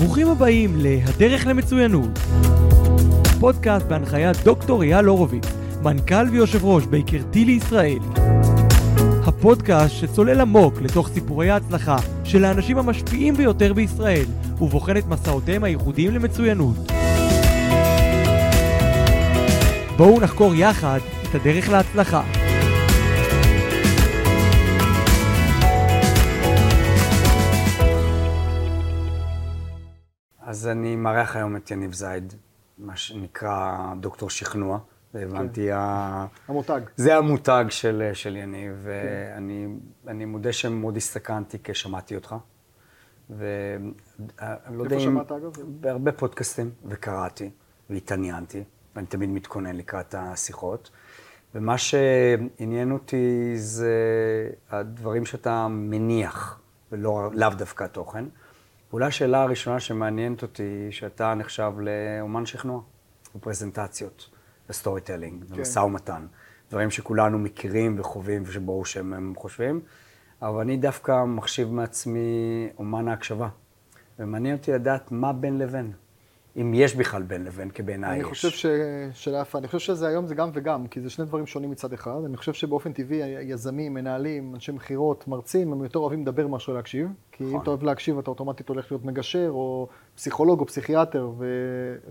ברוכים הבאים ל"הדרך למצוינות". פודקאסט בהנחיית דוקטור אייל הורוביץ, מנכ"ל ויושב ראש בייקרתי לישראל. הפודקאסט שצולל עמוק לתוך סיפורי ההצלחה של האנשים המשפיעים ביותר בישראל, ובוחן את מסעותיהם הייחודיים למצוינות. בואו נחקור יחד את הדרך להצלחה. אז אני מארח היום את יניב זייד, מה שנקרא דוקטור שכנוע, והבנתי, כן. ה... המותג. זה המותג של, של יניב, ואני אני מודה שמאוד הסתכנתי כששמעתי אותך. ואני לא יודע איפה אם... שמעת, אגב? בהרבה פודקאסטים, וקראתי, והתעניינתי, ואני תמיד מתכונן לקראת השיחות. ומה שעניין אותי זה הדברים שאתה מניח, ולאו דווקא התוכן. ואולי השאלה הראשונה שמעניינת אותי, שאתה נחשב לאומן שכנוע, בפרזנטציות, בסטורי טלינג, כן. במשא ומתן. דברים שכולנו מכירים וחווים ושברור שהם הם חושבים, אבל אני דווקא מחשיב מעצמי אומן ההקשבה. ומעניין אותי לדעת מה בין לבין. אם יש בכלל בין לבין, כי בעיניי יש. אני חושב ש... שאלה יפה. אני חושב שזה היום זה גם וגם, כי זה שני דברים שונים מצד אחד. אני חושב שבאופן טבעי יזמים, מנהלים, אנשי מכירות, מרצים, הם יותר אוהבים לדבר מאשר להקשיב. כי אם נכון. אתה אוהב להקשיב, אתה אוטומטית הולך להיות מגשר, או פסיכולוג, או פסיכיאטר, ו...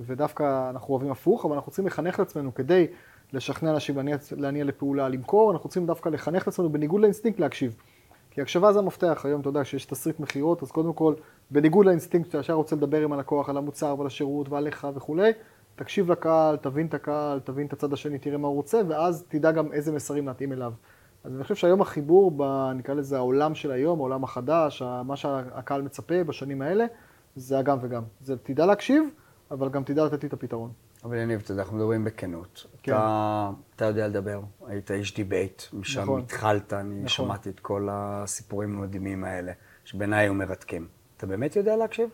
ודווקא אנחנו אוהבים הפוך, אבל אנחנו צריכים לחנך את עצמנו כדי לשכנע אנשים להניע, להניע לפעולה, למכור, אנחנו צריכים דווקא לחנך את עצמנו בניגוד לאינסטינקט להקשיב. כי הקשבה זה המפתח היום, אתה יודע, כשיש תסריט מכירות, אז קודם כל, בניגוד לאינסטינקט שאתה ישר רוצה לדבר עם הלקוח על המוצר ועל השירות ועליך וכולי, תקשיב לקהל, תבין את הקהל, תבין את הצד השני, תראה מה הוא רוצה, ואז תדע גם איזה מסרים להתאים אליו. אז אני חושב שהיום החיבור, ב, נקרא לזה העולם של היום, העולם החדש, מה שהקהל מצפה בשנים האלה, זה הגם וגם. זה תדע להקשיב, אבל גם תדע לתת לי את הפתרון. אבל יניב, אתה יודע, אנחנו מדברים בכנות. כן. אתה, אתה יודע לדבר, היית איש debate, משם נכון. התחלת, אני נכון. שמעתי את כל הסיפורים המדהימים האלה, שבעיניי היו מרתקים. אתה באמת יודע להקשיב?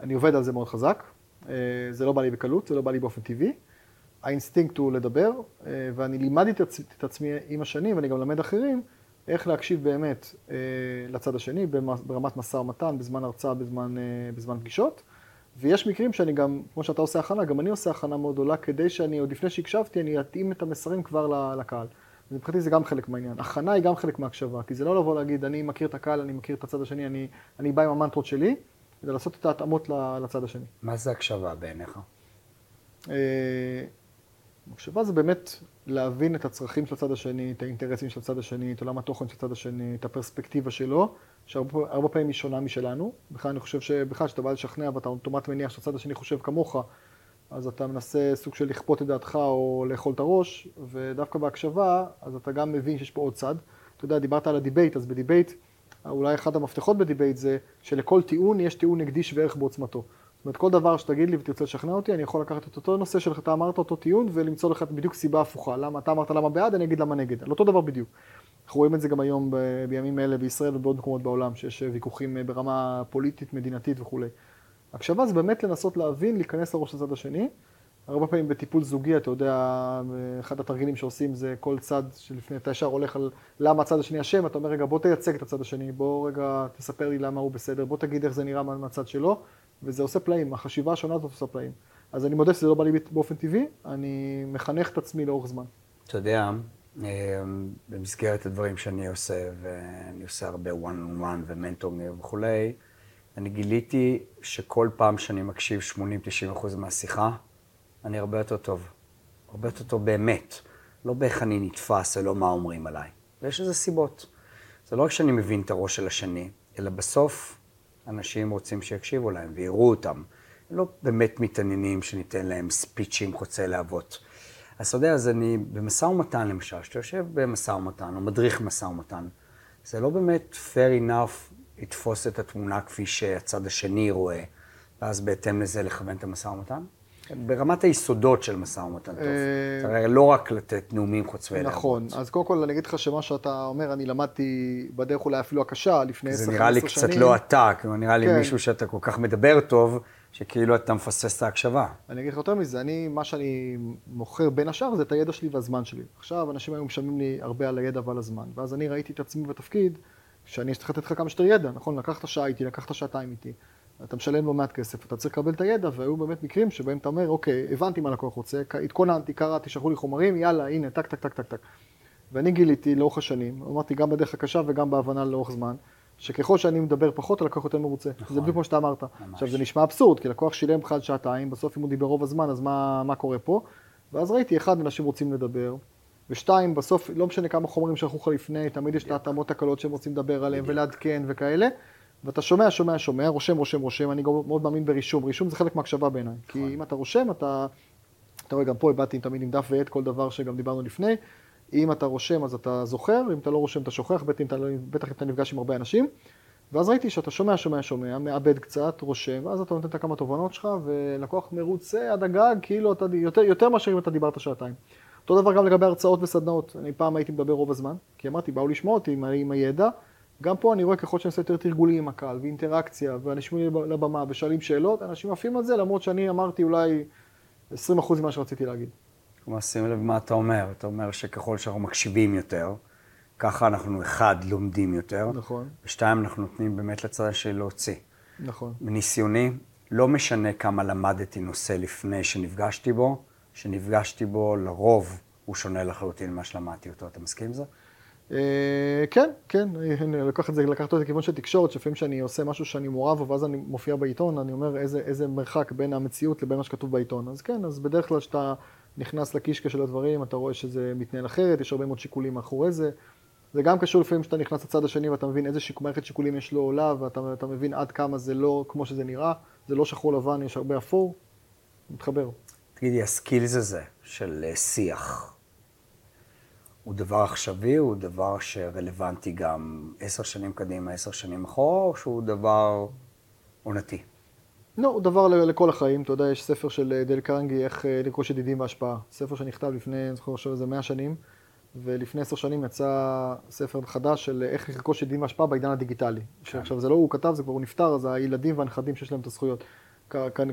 אני עובד על זה מאוד חזק. אה, זה לא בא לי בקלות, זה לא בא לי באופן טבעי. האינסטינקט הוא לדבר, אה, ואני לימדתי את עצ- את עצמי עם השנים, ואני גם מלמד אחרים, איך להקשיב באמת אה, לצד השני, ברמת משא ומתן, בזמן הרצאה, בזמן, בזמן פגישות. ויש מקרים שאני גם, כמו שאתה עושה הכנה, גם אני עושה הכנה מאוד גדולה, כדי שאני, עוד לפני שהקשבתי, אני אתאים את המסרים כבר לקהל. מבחינתי זה גם חלק מהעניין. הכנה היא גם חלק מהקשבה, כי זה לא לבוא להגיד, אני מכיר את הקהל, אני מכיר את הצד השני, אני, אני בא עם המנטרות שלי, אלא לעשות את ההתאמות לצד השני. מה זה הקשבה בעיניך? אה, מחשבה זה באמת להבין את הצרכים של הצד השני, את האינטרסים של הצד השני, את עולם התוכן של הצד השני, את הפרספקטיבה שלו, שהרבה הרבה פעמים היא שונה משלנו. בכלל אני חושב שבכלל כשאתה בא לשכנע ואתה אוטומט מניח שהצד השני חושב כמוך, אז אתה מנסה סוג של לכפות את דעתך או לאכול את הראש, ודווקא בהקשבה, אז אתה גם מבין שיש פה עוד צד. אתה יודע, דיברת על ה debate, אז ב debate, אולי אחד המפתחות ב debate זה שלכל טיעון יש טיעון נגדי שווה ערך בעוצמתו. זאת אומרת, כל דבר שתגיד לי ותרצה לשכנע אותי, אני יכול לקחת את אותו נושא שלך, אתה אמרת אותו טיעון, ולמצוא לך בדיוק סיבה הפוכה. למה, אתה אמרת למה בעד, אני אגיד למה נגד. על אותו דבר בדיוק. אנחנו רואים את זה גם היום ב- בימים אלה בישראל ובעוד מקומות בעולם, שיש ויכוחים אה, ברמה פוליטית, מדינתית וכולי. הקשבה זה באמת לנסות להבין, להיכנס לראש הצד השני. הרבה פעמים בטיפול זוגי, אתה יודע, אחד התרגילים שעושים זה כל צד שלפני, אתה ישר הולך על למה הצד השני אשם, אתה אומר, רגע, בוא תייצג את הצד השני, בוא רגע תספר לי למה הוא בסדר, בוא תגיד איך זה נראה מה- מהצד שלו, וזה עושה פלאים, החשיבה השונה הזאת עושה פלאים. אז אני מודה שזה לא בא לי באופן טבעי, אני מחנך את עצמי לאורך זמן. אתה יודע, אה, במסגרת הדברים שאני עושה, ואני עושה הרבה one on one ו mentoring וכולי, אני גיליתי שכל פעם שאני מקשיב 80-90% מהשיחה, אני הרבה יותר טוב. הרבה יותר טוב באמת. לא באיך אני נתפס, או לא מה אומרים עליי. ויש לזה סיבות. זה לא רק שאני מבין את הראש של השני, אלא בסוף אנשים רוצים שיקשיבו להם ויראו אותם. הם לא באמת מתעניינים שניתן להם ספיצ'ים חוצי להבות. אז אתה יודע, אז אני במשא ומתן למשל, שאתה יושב במשא ומתן, או מדריך משא ומתן, זה לא באמת fair enough לתפוס את התמונה כפי שהצד השני רואה, ואז בהתאם לזה לכוון את המשא ומתן? ברמת היסודות של משא ומתן טוב. אה, זה הרי לא רק לתת נאומים חוצבי להבות. נכון, אז קודם כל אני אגיד לך שמה שאתה אומר, אני למדתי בדרך אולי אפילו הקשה לפני 10-15 זה שנים. נראה לי קצת לא אתה, כאילו נראה לי כן. מישהו שאתה כל כך מדבר טוב, שכאילו אתה מפספס את ההקשבה. אני אגיד לך יותר מזה, אני, מה שאני מוכר בין השאר זה את הידע שלי והזמן שלי. עכשיו, אנשים היום משלמים לי הרבה על הידע ועל הזמן, ואז אני ראיתי את עצמי בתפקיד, שאני צריך לתת לך כמה שיותר ידע, נכון? לקחת שעה איתי, לקחת שעתיים איתי. אתה משלם לו מעט כסף, אתה צריך לקבל את הידע, והיו באמת מקרים שבהם אתה אומר, אוקיי, הבנתי מה לקוח רוצה, התכוננתי, קראתי, שלחו לי חומרים, יאללה, הנה, טק, טק, טק, טק, טק. ואני גיליתי לאורך השנים, אמרתי גם בדרך הקשה וגם בהבנה לאורך זמן, שככל שאני מדבר פחות, הלקוח יותר מרוצה. נכון. זה בדיוק כמו שאתה אמרת. ממש. עכשיו, זה נשמע אבסורד, כי לקוח שילם לך שעתיים, בסוף אם הוא דיבר רוב הזמן, אז מה, מה קורה פה? ואז ראיתי, אחד, אנשים רוצים לדבר, ושתיים, בסוף, לא משנה כמה חומרים שלחו לך לפני, תמיד יש את ההתאמות הקלות שהם רוצים לדבר עליהם ולעדכן וכאלה. ואתה שומע, שומע, שומע, רושם, רושם, רושם, אני גם מאוד מאמין ברישום. רישום זה חלק מהקשבה בעיניי. כי נכון. אם אתה רושם, אתה... אתה רואה, גם פה הבאתי תמיד עם דף ועט כל דבר שגם דיברנו לפני. אם אתה רושם, אז אתה זוכר, אם אתה לא רושם, אתה שוכח, בטח אם אתה, לא- בטח אם אתה נפגש עם הרבה אנשים. ואז ראיתי שאתה שומע, שומע, שומע, מאבד קצת, רושם, ואז אתה נותן את הכמה תובנות שלך, ולקוח מרוצה עד הגג, כאילו אתה, יותר, יותר מאשר אם אתה דיברת שעתיים. אותו דבר גם לגבי הרצאות וסדנאות. אני פעם הייתי מדבר רוב הזמן, כי אמרתי, באו לשמוע אותי עם, עם הידע. גם פה אני רואה ככל שאני עושה יותר תרגולים עם הקהל, ואינטראקציה, ואנשים עולים לבמה ושואלים שאלות, אנשים עפים על זה, למרות שאני אמרתי אולי 20% ממה שרציתי להגיד. כלומר, שים לב מה אתה אומר. אתה אומר שככל שאנחנו מקשיבים יותר, ככה אנחנו, אחד, לומדים יותר. נכון. ושתיים, אנחנו נותנים באמת לצד השני להוציא. נכון. מניסיוני, לא משנה כמה למדתי נושא לפני שנפגשתי בו, שנפגשתי בו, לרוב הוא שונה לחלוטין ממה שלמדתי אותו. אתה מסכים עם זה? אה, כן, כן, אני לקח את זה, לקחת את לכיוון של תקשורת, שלפעמים שאני עושה משהו שאני מעורב, ואז אני מופיע בעיתון, אני אומר איזה, איזה מרחק בין המציאות לבין מה שכתוב בעיתון. אז כן, אז בדרך כלל כשאתה נכנס לקישקע של הדברים, אתה רואה שזה מתנהל אחרת, יש הרבה מאוד שיקולים מאחורי זה. זה גם קשור לפעמים שאתה נכנס לצד השני ואתה מבין איזה שיק, מערכת שיקולים יש לו עולה, ואתה מבין עד כמה זה לא כמו שזה נראה, זה לא שחור לבן, יש הרבה אפור, מתחבר. תגידי, הסקילס הזה של אה, שיח, הוא דבר עכשווי, הוא דבר שרלוונטי גם עשר שנים קדימה, עשר שנים אחורה, או שהוא דבר עונתי? לא, הוא דבר לכל החיים. אתה יודע, יש ספר של אה, דל קרנגי, איך אה, לרכוש ידידים והשפעה. ספר שנכתב לפני, אני זוכר עכשיו איזה מאה שנים, ולפני עשר שנים יצא ספר חדש של איך לרכוש ידידים והשפעה בעידן הדיגיטלי. כן. עכשיו, זה לא הוא כתב, זה כבר הוא נפטר, אז הילדים והנכדים שיש להם את הזכויות.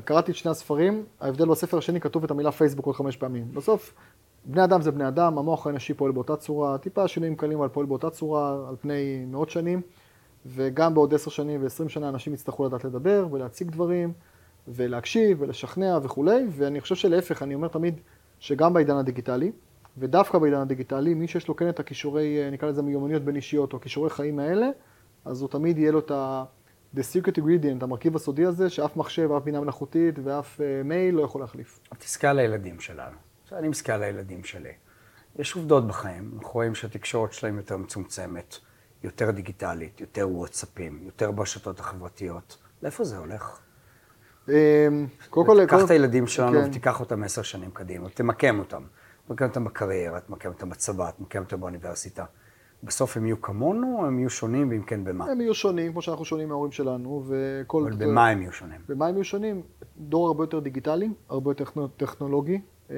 קראתי את שני הספרים, ההבדל בספר השני כתוב את המילה פייסבוק עוד חמש פעמים. בסוף, בני אדם זה בני אדם, המוח האנושי פועל באותה צורה, טיפה שינויים קלים, אבל פועל באותה צורה על פני מאות שנים, וגם בעוד עשר שנים ועשרים שנה אנשים יצטרכו לדעת לדבר ולהציג דברים, ולהקשיב ולשכנע וכולי, ואני חושב שלהפך, אני אומר תמיד שגם בעידן הדיגיטלי, ודווקא בעידן הדיגיטלי, מי שיש לו כן את הכישורי, נקרא לזה מיומנויות בין אישיות, או כישורי חיים האלה, אז הוא תמיד יהיה לו את ה... The secret ingredient, המרכיב הסודי הזה, שאף מחשב, אף בינה מלאכותית ואף uh, מייל לא יכול להחליף. תזכר על הילדים שלנו. אני מסתכל על הילדים שלי. יש עובדות בחיים, אנחנו רואים שהתקשורת שלהם יותר מצומצמת, יותר דיגיטלית, יותר וואטסאפים, יותר ברשתות החברתיות. לאיפה זה הולך? אמ, קודם כל... קח את הילדים שלנו כן. ותיקח אותם עשר שנים קדימה, תמקם אותם. תמקם אותם בקריירה, תמקם אותם בצבא, תמקם אותם באוניברסיטה. בסוף הם יהיו כמונו, הם יהיו שונים, ואם כן, במה? הם יהיו שונים, כמו שאנחנו שונים מההורים שלנו, וכל... אבל במה הם יהיו שונים? במה הם יהיו שונים? דור הרבה יותר דיגיטלי, הרבה יותר טכנולוגי, אה,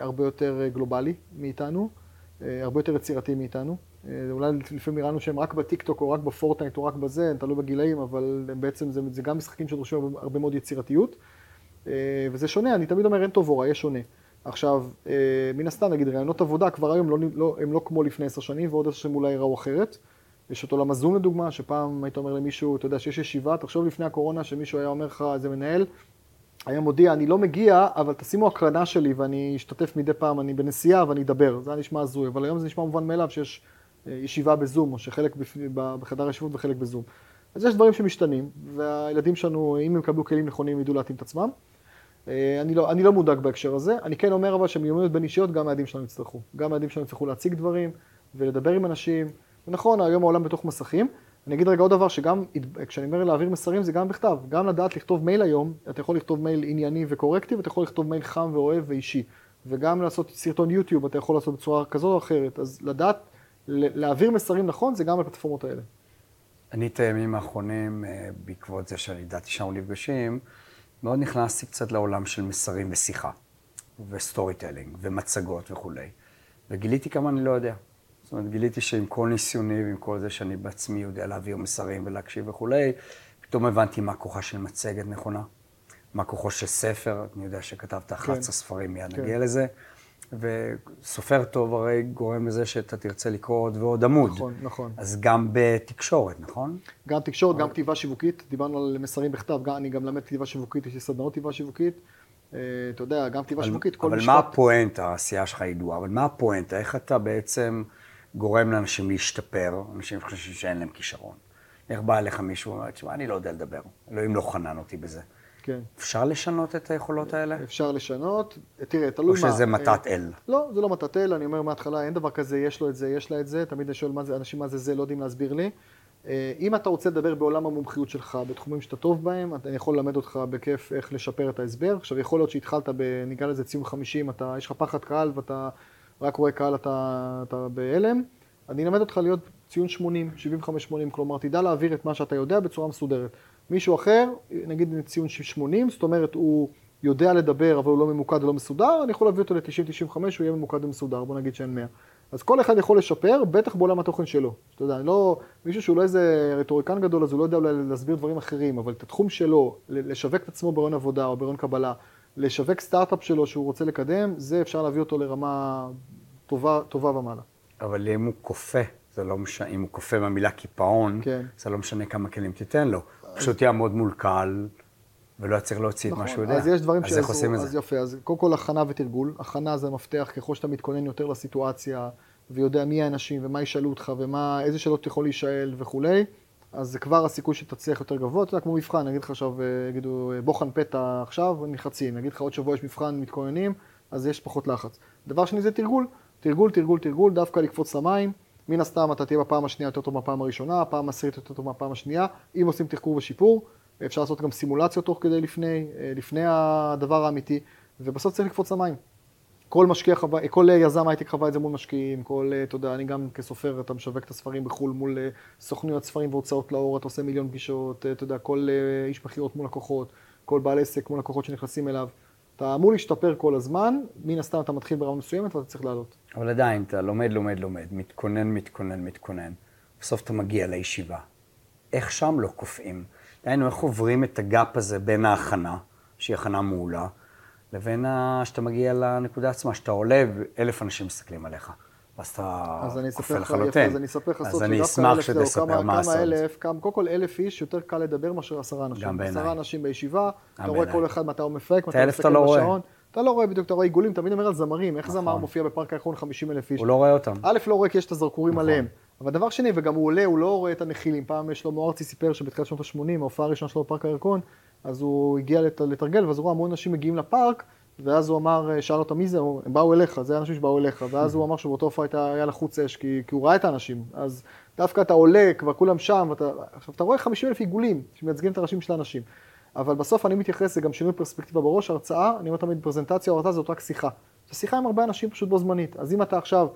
הרבה יותר אה, גלובלי מאיתנו, הרבה יותר יצירתי מאיתנו. אולי לפעמים נראה לנו שהם רק בטיקטוק או רק בפורטנייט או רק בזה, תלוי בגילאים, אבל בעצם זה, זה גם משחקים שדורשים הרבה מאוד יצירתיות. וזה שונה, אני תמיד אומר אין טוב או רע, יש שונה. עכשיו, מן הסתם, נגיד, רעיונות עבודה כבר היום לא, לא, הם לא כמו לפני עשר שנים, ועוד עשר שנים אולי יראו אחרת. יש את עולם הזום לדוגמה, שפעם היית אומר למישהו, אתה יודע שיש ישיבה, תחשוב לפני הקורונה שמישהו היה אומר לך, איזה מנהל, היה מודיע, אני לא מגיע, אבל תשימו הקרנה שלי ואני אשתתף מדי פעם, אני בנסיעה ואני אדבר. זה היה נשמע הזוי, אבל היום זה נשמע מובן מאליו שיש אה, ישיבה בזום, או שחלק בחדר הישיבות וחלק בזום. אז יש דברים שמשתנים, והילדים שלנו, אם הם יקבלו כלים נכונים, ידעו להתאים את עצמם. אה, אני לא, אני לא מודאג בהקשר הזה. אני כן אומר אבל שמיומנות בין אישיות, גם הילדים שלנו יצטרכו. גם הילדים שלנו יצטרכו להציג דברים ולדבר עם אנשים. ונכון, היום העולם בתוך מסכים. אני אגיד רגע עוד דבר, שגם, כשאני אומר להעביר מסרים זה גם בכתב, גם לדעת לכתוב מייל היום, אתה יכול לכתוב מייל ענייני וקורקטי, ואתה יכול לכתוב מייל חם ואוהב ואישי. וגם לעשות סרטון יוטיוב, אתה יכול לעשות בצורה כזו או אחרת. אז לדעת, להעביר מסרים נכון, זה גם בפלטפורמות האלה. אני את הימים האחרונים, אה, בעקבות זה שאני ידעתי שאנחנו נפגשים, מאוד נכנסתי קצת לעולם של מסרים ושיחה, ו storytelling, ומצגות וכולי. וגיליתי כמה אני לא יודע. זאת אומרת, גיליתי שעם כל ניסיוני ועם כל זה שאני בעצמי יודע להעביר מסרים ולהקשיב וכולי, פתאום הבנתי מה כוחה של מצגת נכונה, מה כוחו של ספר, אני יודע שכתבת 11 כן. ספרים, מיד כן. נגיע לזה. וסופר טוב הרי גורם לזה שאתה תרצה לקרוא עוד ועוד עמוד. נכון, נכון. אז גם בתקשורת, נכון? גם תקשורת, גם כתיבה שיווקית, דיברנו על מסרים בכתב, גם, אני גם למד כתיבה שיווקית, יש לי סדנאות כתיבה שיווקית. אה, אתה יודע, גם כתיבה אבל, שיווקית, כל אבל משפט... מה הפואנטה, העשייה שלך ידועה, אבל מה הפואנטה? איך אתה בעצם גורם לאנשים להשתפר, אנשים חושבים שאין להם כישרון? איך בא אליך מישהו ואומר, תשמע, אני לא יודע לדבר, אלוהים לא חנן אותי בזה. כן. אפשר לשנות את היכולות האלה? אפשר לשנות, תראה, תלוי או מה. שזה אה, מתת אל? לא, זה לא מתת אל, אני אומר מההתחלה, אין דבר כזה, יש לו את זה, יש לה את זה, תמיד אני שואל מה זה, אנשים מה זה זה, לא יודעים להסביר לי. אה, אם אתה רוצה לדבר בעולם המומחיות שלך, בתחומים שאתה טוב בהם, אני יכול ללמד אותך בכיף איך לשפר את ההסבר. עכשיו, יכול להיות שהתחלת, ניגע לזה ציון 50, אתה, יש לך פחד קהל ואתה רק רואה קהל, אתה, אתה בהלם. אני אלמד אותך להיות ציון 80, 75-80, כלומר, תדע להעביר את מה שאתה יודע בצורה מסודרת. מישהו אחר, נגיד ציון 80, זאת אומרת, הוא יודע לדבר, אבל הוא לא ממוקד ולא מסודר, אני יכול להביא אותו ל-90-95, הוא יהיה ממוקד ומסודר, בוא נגיד שאין 100. אז כל אחד יכול לשפר, בטח בעולם התוכן שלו. אתה יודע, לא, מישהו שהוא לא איזה רטוריקן גדול, אז הוא לא יודע אולי להסביר דברים אחרים, אבל את התחום שלו, לשווק את עצמו ברעיון עבודה או ברעיון קבלה, לשווק סטארט-אפ שלו שהוא רוצה לקדם, זה אפשר להביא אותו לרמה טובה, טובה ומעלה. אבל אם הוא כופה, זה לא משנה, אם הוא כופה מהמילה קיפאון, כן. זה לא משנה כמה כלים תיתן לו. הוא פשוט יעמוד מול קהל, ולא יצליח להוציא את מה שהוא יודע. נכון, אז יש דברים אז איך עושים את אז? יפה, אז קודם כל הכנה ותרגול. הכנה זה מפתח, ככל שאתה מתכונן יותר לסיטואציה, ויודע מי האנשים, ומה ישאלו אותך, ואיזה שאלות אתה יכול להישאל וכולי, אז זה כבר הסיכוי שתצליח יותר גבוה. אתה יודע, כמו מבחן, נגיד לך עכשיו, אה, יגידו, בוחן פתע עכשיו, נלחצים. נגיד לך עוד שבוע יש מבחן, מתכוננים, אז יש פחות לחץ. דבר שני זה תרגול. תרגול, תרגול, תרגול, דווקא לקפוץ למים. מן הסתם אתה תהיה בפעם השנייה יותר טוב מהפעם הראשונה, הפעם העשירית יותר טוב מהפעם השנייה. אם עושים תחקור ושיפור, אפשר לעשות גם סימולציות תוך כדי לפני, אה, לפני הדבר האמיתי, ובסוף צריך לקפוץ למים. כל משקיע חווה, כל יזם הייטק חווה את זה מול משקיעים, כל, אה, אתה יודע, אני גם כסופר, אתה משווק את הספרים בחו"ל מול אה, סוכנויות ספרים והוצאות לאור, אתה עושה מיליון פגישות, אתה יודע, כל איש מכירות מול לקוחות, כל בעל עסק מול לקוחות שנכנסים אליו. אתה אמור להשתפר כל הזמן, מן הסתם אתה מתחיל ברמה מסוימת ואתה צריך לעלות. אבל עדיין, אתה לומד, לומד, לומד, מתכונן, מתכונן, מתכונן. בסוף אתה מגיע לישיבה. איך שם לא קופאים? דהיינו, איך עוברים את הגאפ הזה בין ההכנה, שהיא הכנה מעולה, לבין. שאתה מגיע לנקודה עצמה, שאתה עולה ואלף אנשים מסתכלים עליך. ואז אתה לך, לחלוטין. אז אני אספר לך אז סוד אני שדווקא אלף, זהו, כמה- מה כמה. אלף, כמה, קודם כל אלף איש יותר קל לדבר מאשר עשרה אנשים. גם בעיניי. עשרה אנשים בישיבה, אתה גם רואה. כל אחד מתי הוא מפק, מתי הוא מסתכל לא רואה. בשעון. אתה לא רואה בדיוק, אתה רואה עיגולים, תמיד אומר על זמרים, איך נכון. זמר מופיע בפארק הירקון 50 אלף איש. הוא לא רואה אותם. א', לא רואה כי יש את הזרקורים נכון. עליהם. אבל דבר שני, וגם הוא עולה, הוא לא רואה את הנחילים. פעם שלמה ארצי סיפר שבתחילת שנות ה-80, ההופעה הראשונה שלו בפארק הירקון, אז הוא הגיע לת- לתרגל, ואז הוא רואה המון אנשים מגיעים לפארק, ואז הוא אמר, שאל אותם מי זה, הם באו אליך, זה האנשים שבאו אליך, ואז הוא אמר שבאותו הופעה היה לחוץ אש, כי, כי הוא ראה את האנשים. אז דווקא אתה עולה, כבר כולם שם, ואתה, עכשיו אתה רואה 50 אלף עיגולים שמייצגים את הראשים של האנשים. אבל בסוף אני מתייחס, זה גם שינוי פרספקטיבה בראש, הרצאה, אני אומר תמיד פרזנטציה או הרצאה זאת רק שיחה. זו שיחה עם הרבה אנשים פשוט בו זמנית. אז אם אתה עכשיו,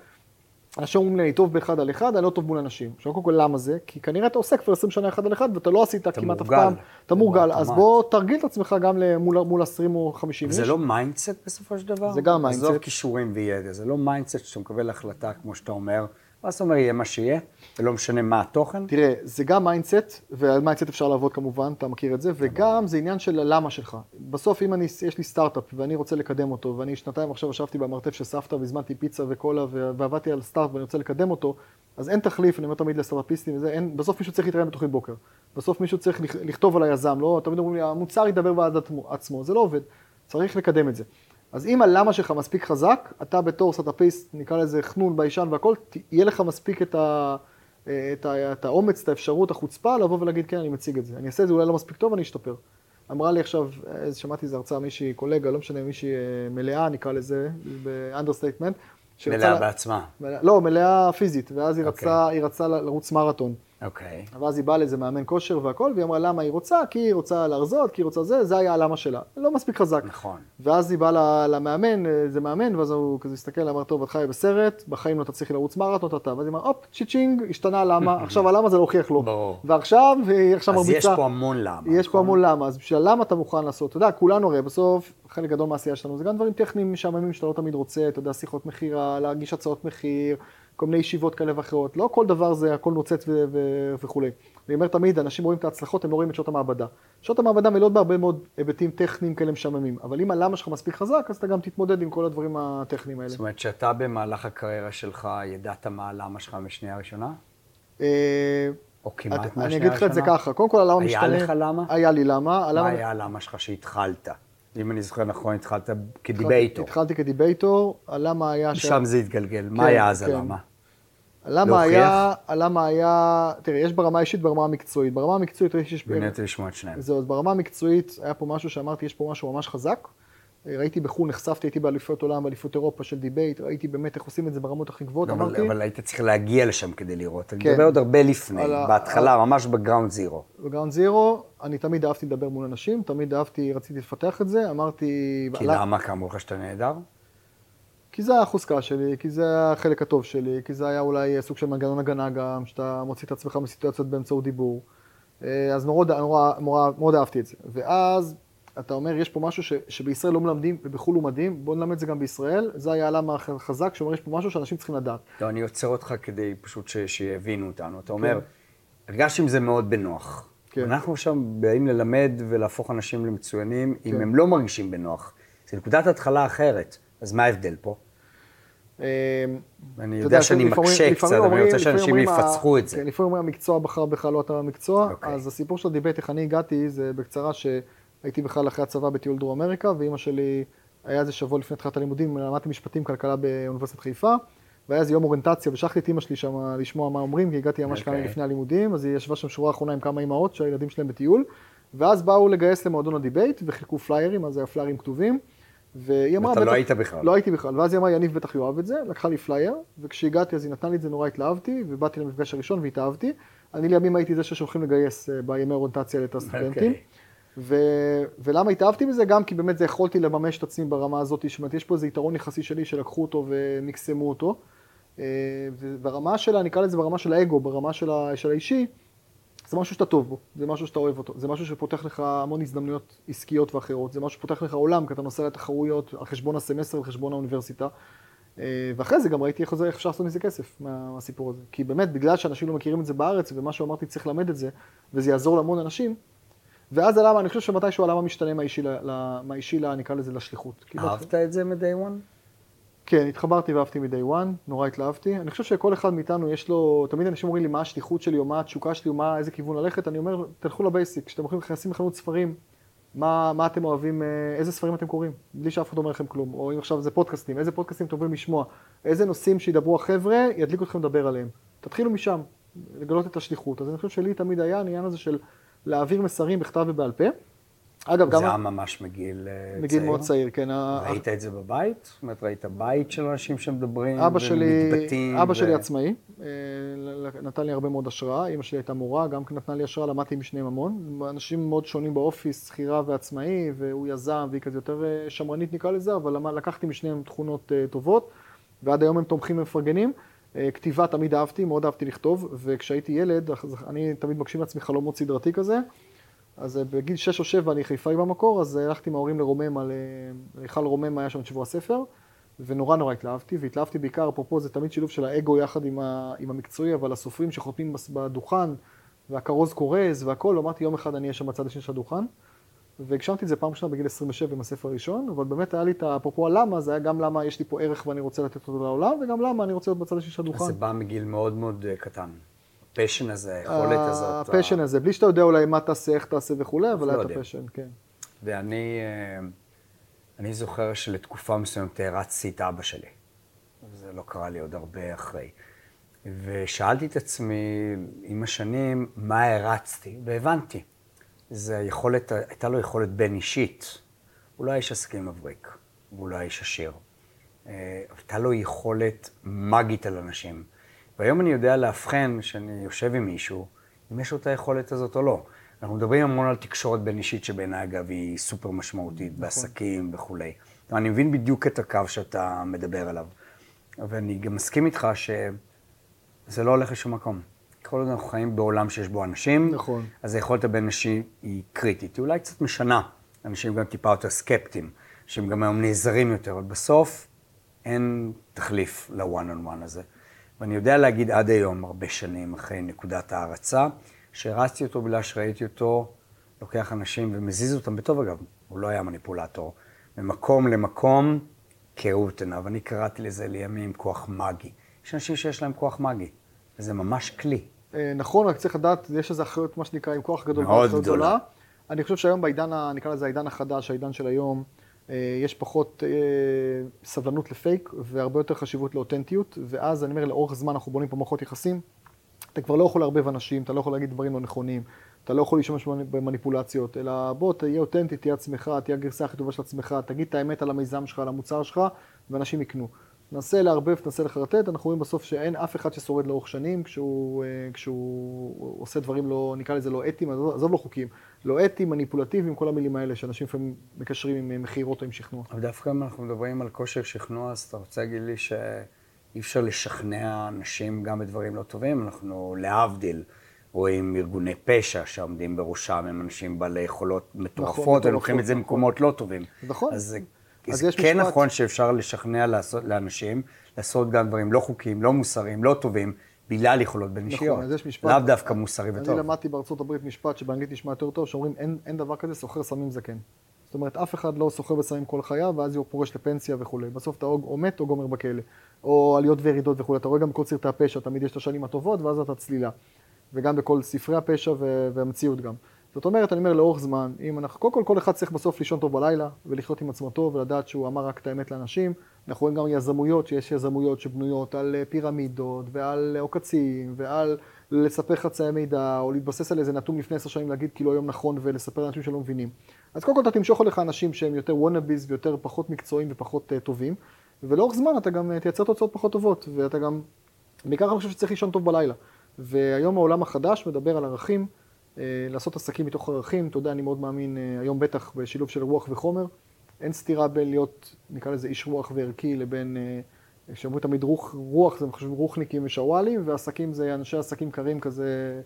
אנשים אומרים לי, אני טוב באחד על אחד, אני לא טוב מול אנשים. עכשיו קודם כל למה זה? כי כנראה אתה עושה כבר 20 שנה אחד על אחד ואתה לא עשית כמעט אף. פעם. אתה מורגל. אז. בוא תרגיל את עצמך גם מול 20 או 50 איש. זה לא mindset בסופו של דבר? זה גם mindset. עזוב כישורים וידע, זה לא mindset שאתה מקבל החלטה, כמו שאתה אומר, ואז אתה אומר, יהיה מה שיהיה, ולא משנה מה התוכן. תראה, זה גם mindset, ועל mindset אפשר לעבוד כמובן, אתה מכיר את זה, וגם זה עניין של הלמה שלך. בסוף אם אני, יש לי סטארט-אפ ואני רוצה לקדם אותו, ואני שנתיים עכשיו ישבתי במרתף של סבתא והזמנתי פיצה וקולה ועבדתי על סטארט-אפ ואני רוצה לקדם אותו, אז אין תחליף, אני אומר תמיד לסטארט-אפיסטים בסוף מישהו צריך להתראיין בתוכנית בוקר. בסוף מישהו צריך לכ- לכתוב על היזם, לא, תמיד אומרים לי, המוצר ידבר בעד עצמו, זה לא עובד, צריך לקדם את זה. אז אם הלמה שלך מספיק חזק, אתה בתור סטארט-אפיסט, נקרא לזה חנון, ביישן והכל, יהיה לך מספיק את, ה, את, ה, את האומץ, את האפשרות, החוצפה, לבוא ולהגיד, כן, אני מציג את זה. אני אעשה את זה אולי לא מספיק טוב, אני אשתפר. אמרה לי עכשיו, אה, שמעתי איזה הרצאה, מישהי, קולגה, לא משנה, מישהי אה, מלאה, נקרא לזה, ב understatement. מלאה בעצמה. לא, מלאה פיזית, ואז היא אוקיי. רצה, היא רצה לרוץ מרתון. אוקיי. ואז היא באה לאיזה מאמן כושר והכל, והיא אמרה למה היא רוצה, כי היא רוצה להרזות, כי היא רוצה זה, זה היה הלמה שלה. לא מספיק חזק. נכון. ואז היא באה למאמן, איזה מאמן, ואז הוא כזה הסתכל, אמר, טוב, את חיה בסרט, בחיים לא תצליחי לרוץ מרתון, אתה, ואז היא אמרה, הופ, צ'יצ'ינג, השתנה הלמה, עכשיו הלמה זה להוכיח לו. ברור. ועכשיו, היא עכשיו אז מרביצה. יש פה המון למה. יש פה נכון? המון למה, אז בשביל למה אתה מוכן לעשות, אתה יודע, כולנו הרי בסוף, חלק גדול מהעשייה שלנו, זה גם דברים טכניים משעממים שאתה לא תמיד רוצה, אתה יודע, שיחות מכירה, להגיש הצעות מחיר, כל מיני ישיבות כאלה ואחרות. לא כל דבר זה הכל נוצץ ו- ו- וכולי. אני אומר תמיד, אנשים רואים את ההצלחות, הם לא רואים את שעות המעבדה. שעות המעבדה מלאות בהרבה מאוד היבטים טכניים כאלה משעממים, אבל אם הלמה שלך מספיק חזק, אז אתה גם תתמודד עם כל הדברים הטכניים האלה. זאת אומרת שאתה במהלך הקריירה שלך ידעת מה הלמה שלך משנייה ראשונה? אה, או כמעט מהשנייה אני הראשונה? אגיד לך את זה ככה, קודם כל הלמה היה משתנה. לך למה? היה לי למה. מה היה הלמה שלך שהתחלת? אם אני זוכר נכון, התחלת כדיבייטור. התחלתי כדיבייטור, הלמה היה... שם זה התגלגל. כן, מה היה אז כן. הלמה? להוכיח? היה, הלמה היה, תראה, יש ברמה האישית ברמה המקצועית. ברמה המקצועית ראיתי שיש... מעניין אותי לשמוע את שניהם. זהו, אז ברמה המקצועית היה פה משהו שאמרתי, יש פה משהו ממש חזק. ראיתי בחו"ל, נחשפתי, הייתי באליפויות עולם, באליפות אירופה של debate, ראיתי באמת איך עושים את זה ברמות הכי גבוהות, אבל, אמרתי, אבל היית צריך להגיע לשם כדי לראות. אני כן. מדבר עוד הרבה לפני, על בהתחלה, ממש ב ground zero. ב ground zero, אני תמיד אהבתי לדבר מול אנשים, תמיד אהבתי, רציתי לפתח את זה, אמרתי... כי עלה- למה? לך שאתה נהדר? כי זה החוזקה שלי, כי זה החלק הטוב שלי, כי זה היה אולי סוג של מנגנון הגנה גם, שאתה מוציא את עצמך מסיטואציות באמצעות דיבור. אה, אז נורא, נורא, נורא, מאוד אהבתי את זה. ואז אתה אומר, יש פה משהו ש, שבישראל לא מלמדים ובחו"ל הוא מדהים, בוא נלמד את זה גם בישראל. זה היה הלמה החזק, שאומר, יש פה משהו שאנשים צריכים לדעת. לא, אני עוצר אותך כדי פשוט ש- שיבינו אותנו. אתה אומר, הרגשתי עם זה מאוד בנוח. כן. אנחנו עכשיו באים ללמד ולהפוך אנשים למצוינים, אם כן. הם לא מרגישים בנוח. זו נקודת התחלה אחרת. אז מה ההבדל פה? אה, אני יודע שאני מקשה קצת, אבל אני רוצה שאנשים יפצחו את זה. כן, לפעמים אומרים, המקצוע בחר בך, לא אתה המקצוע. אוקיי. אז הסיפור של ה debate, איך אני הגעתי, זה בקצרה שהייתי בכלל אחרי הצבא בטיול דרום אמריקה, ואימא שלי, היה איזה שבוע לפני תחילת הלימודים, למדתי משפטים, כלכלה באוניברסיטת חיפה, והיה איזה יום אוריינטציה, ושלחתי את אימא שלי שם לשמוע מה אומרים, כי הגעתי ממש כמה אוקיי. לפני הלימודים, אז היא ישבה שם שורה אחרונה עם כמה אימהות שהילדים שלהם בטיול, ואז באו לגייס למועדון ה debate, וחילקו פליירים, אז היה פליירים כתובים, והיא אמרה... ואתה לא היית בכלל. לא הייתי בכלל, ואז היא אמרה, יניב בטח יאהב את זה, לקחה לי פלייר, וכשהגעתי אז היא נתנה לי את זה, נורא התלהבתי, ובאתי למפגש הראשון והתאהבתי. אני לימים הייתי זה שהולכים לגייס אה, בימי אוריינטציה את הסטודנטים. אוקיי. ו... ולמה התאהבתי בזה? גם כי באמת זה יכולתי לממש את עצמי ברמה הזאת, זאת אומרת, יש פה איזה יתרון יחסי שלי שלקחו אותו ומקסמו אותו. אה, וברמה של, נקרא לזה ברמה של האגו, ברמה. של האישי, זה משהו שאתה טוב בו, זה משהו שאתה אוהב אותו, זה משהו שפותח לך המון הזדמנויות עסקיות ואחרות, זה משהו שפותח לך עולם, כי אתה נוסע לתחרויות על חשבון הסמסטר, על חשבון האוניברסיטה. אה, ואחרי זה גם ראיתי איך זה- איך אפשר לעשות מזה כסף מה- מהסיפור הזה. כי באמת, בגלל שאנשים לא מכירים את זה בארץ, ומה שאמרתי צריך ללמד את זה, וזה יעזור להמון אנשים, ואז הלמה, אני חושב שמתישהו הלמה משתנה מהאישי, ל- ל- מהאישי ל- נקרא לזה לשליחות. אהבת את זה מ-day one? כן, התחברתי ואהבתי מ-day one, נורא התלהבתי. אני חושב שכל אחד מאיתנו יש לו, תמיד אנשים אומרים לי מה השליחות שלי, או מה התשוקה שלי, או מה, איזה כיוון ללכת, אני אומר, תלכו לבייסיק, כשאתם הולכים נכנסים לחנות ספרים, מה, מה אתם אוהבים, אה, איזה ספרים אתם קוראים, בלי שאף אחד אומר לכם כלום. או אם עכשיו זה פודקאסטים, איזה פודקאסטים אתם אוהבים לשמוע, איזה נושאים שידברו החבר'ה, ידליקו אתכם לדבר עליהם. תתחילו משם, לגלות את השליחות. אז אני חושב שלי תמיד היה העניין הזה של להעביר מסרים בכתב ובעל פה. אגב, גם זה היה ממש מגיל אה, צעיר. מגיל מאוד צעיר, כן. ראית את זה בבית? זאת אומרת, ראית בית של אנשים שמדברים אבא שלי, ומתבטאים? אבא שלי ו- עצמאי, אה, נתן לי הרבה מאוד השראה, אמא שלי הייתה מורה, גם נתנה לי השראה, למדתי עם שניהם המון. אנשים מאוד שונים באופיס, שכירה ועצמאי, והוא יזם, והיא כזה יותר אה, שמרנית נקרא לזה, אבל לקחתי משניהם תכונות טובות, ועד היום הם תומכים ומפרגנים. כתיבה תמיד אהבתי, מאוד אהבתי לכתוב, וכשהייתי ילד, אני תמיד מגשים לעצמי חלומות סדרתי כזה. אז אה, בגיל 6 או 7 אני חיפאי במקור, אז אה, הלכתי עם ההורים לרומם על... אה, היכל רומם היה שם את שבוע הספר, ונורא נורא התלהבתי, והתלהבתי בעיקר, אפרופו זה תמיד שילוב של האגו יחד עם, ה, עם המקצועי, אבל הסופרים שחותמים בדוכן, והכרוז קורז והכל, אמרתי יום אחד אני אהיה שם בצד השני של הדוכן, והגשמתי את זה פעם ראשונה בגיל 27 עם הספר הראשון, אבל באמת היה לי את. אפרופו הלמה, זה היה גם למה יש לי פה ערך ואני רוצה לתת אותו לעולם, וגם למה אני רוצה להיות בצד השני של הדוכן. זה בא מגיל מאוד מאוד קטן. ה passion הזה, היכולת הזאת. הפשן הזה, בלי שאתה יודע אולי מה תעשה, איך תעשה וכולי, אבל לא היה את יודע. ה passion, כן. ואני אה, אני זוכר שלתקופה מסוימת הערצתי את אבא שלי. זה לא קרה לי עוד הרבה אחרי. ושאלתי את עצמי עם השנים, מה הערצתי? והבנתי. זה היכולת, הייתה לו יכולת בין אישית. הוא לא היה איש עסקים מבריק, והוא לא היה איש עשיר. אה, הייתה לו יכולת מגית על אנשים. והיום אני יודע לאבחן, כשאני יושב עם מישהו, אם יש לו את היכולת הזאת או לא. אנחנו מדברים המון על תקשורת בין אישית, שבעיניי, אגב, היא סופר משמעותית, נכון. בעסקים וכולי. אני מבין בדיוק את הקו שאתה מדבר עליו. ואני גם מסכים איתך שזה לא הולך לשום מקום. כל עוד אנחנו חיים בעולם שיש בו אנשים, נכון. אז היכולת הבין-אישי היא קריטית. היא אולי קצת משנה. אנשים גם טיפה יותר סקפטיים, שהם גם היום נעזרים יותר, אבל בסוף אין תחליף ל-one on one הזה. ואני יודע להגיד עד היום, הרבה שנים אחרי נקודת ההערצה, שהרצתי אותו בגלל שראיתי אותו לוקח אנשים ומזיז אותם, בטוב אגב, הוא לא היה מניפולטור, ממקום למקום כראות עיניו. אני קראתי לזה לימים כוח מגי. יש אנשים שיש להם כוח מגי, וזה ממש כלי. אה, נכון, רק צריך לדעת, יש איזו אחריות, מה שנקרא, עם כוח גדול. מאוד גדולה. אני חושב שהיום בעידן, נקרא לזה העידן החדש, העידן של היום, יש פחות אה, סבלנות לפייק והרבה יותר חשיבות לאותנטיות, ואז אני אומר, לאורך זמן אנחנו בונים פה מערכות יחסים. אתה כבר לא יכול לערבב אנשים, אתה לא יכול להגיד דברים לא נכונים, אתה לא יכול להשתמש במניפולציות, אלא בוא, תהיה אותנטי, תהיה עצמך, תהיה הגרסה הכי טובה של עצמך, תגיד את האמת על המיזם שלך, על המוצר שלך, ואנשים יקנו. נסה לערבב, תנסה לחרטט, אנחנו רואים בסוף שאין אף אחד ששורד לאורך שנים כשהוא, אה, כשהוא עושה דברים לא, נקרא לזה לא אתיים, עזוב לא חוקיים, לא אתיים, מניפולטיביים, כל המילים האלה שאנשים לפעמים מקשרים עם אה, מכירות או עם שכנוע. אבל דווקא אם אנחנו מדברים על כושר שכנוע, אז אתה רוצה להגיד לי שאי אפשר לשכנע אנשים גם בדברים לא טובים, אנחנו להבדיל. רואים ארגוני פשע שעומדים בראשם, הם אנשים בעלי יכולות מטורפות, נכון, ולוקחים את זה נכון. במקומות לא טובים. נכון. אז אז יש כן משפט... נכון שאפשר לשכנע לעשות, לאנשים לעשות גם דברים לא חוקיים, לא מוסריים, לא טובים, בגלל יכולות בין אישיות. נכון, אז יש משפט... לאו דווקא מוסרי וטוב. אני למדתי בארצות הברית משפט שבאנגלית נשמע יותר טוב, שאומרים אין, אין דבר כזה סוחר סמים זקן. זאת אומרת, אף אחד לא סוחר בסמים כל חייו, ואז הוא פורש לפנסיה וכולי. בסוף אתה או מת או גומר בכלא. או עליות וירידות וכולי. אתה רואה גם בכל סרטי הפשע, תמיד יש את השנים הטובות, ואז אתה צלילה. וגם בכל ספרי הפשע והמציאות גם. זאת אומרת, אני אומר לאורך זמן, אם אנחנו, קודם כל, כל אחד צריך בסוף לישון טוב בלילה, ולחיות עם עצמו טוב, ולדעת שהוא אמר רק את האמת לאנשים. אנחנו רואים גם יזמויות, שיש יזמויות שבנויות על אה, פירמידות, ועל אה, עוקצים, ועל לספר חצאי מידע, או להתבסס על איזה נתון לפני עשר שנים, להגיד כאילו היום נכון, ולספר לאנשים שלא מבינים. אז קודם כל אתה תמשוך עליך אנשים שהם יותר וונאביז, ויותר פחות מקצועיים ופחות uh, טובים, ולאורך זמן אתה גם תייצר תוצאות פחות טובות, ואתה גם, בעיקר אני חושב שצריך לישון טוב בלילה. והיום העולם החדש מדבר על ערכים. אה, לעשות עסקים מתוך ערכים, אתה יודע, אני מאוד מאמין אה, היום בטח בשילוב של רוח וחומר. אין סתירה בין להיות, נקרא לזה איש רוח וערכי, לבין, אה, כשאומרים תמיד רוח, רוח זה חושבים רוחניקים ושרוואלים, ועסקים זה אנשי עסקים קרים כזה,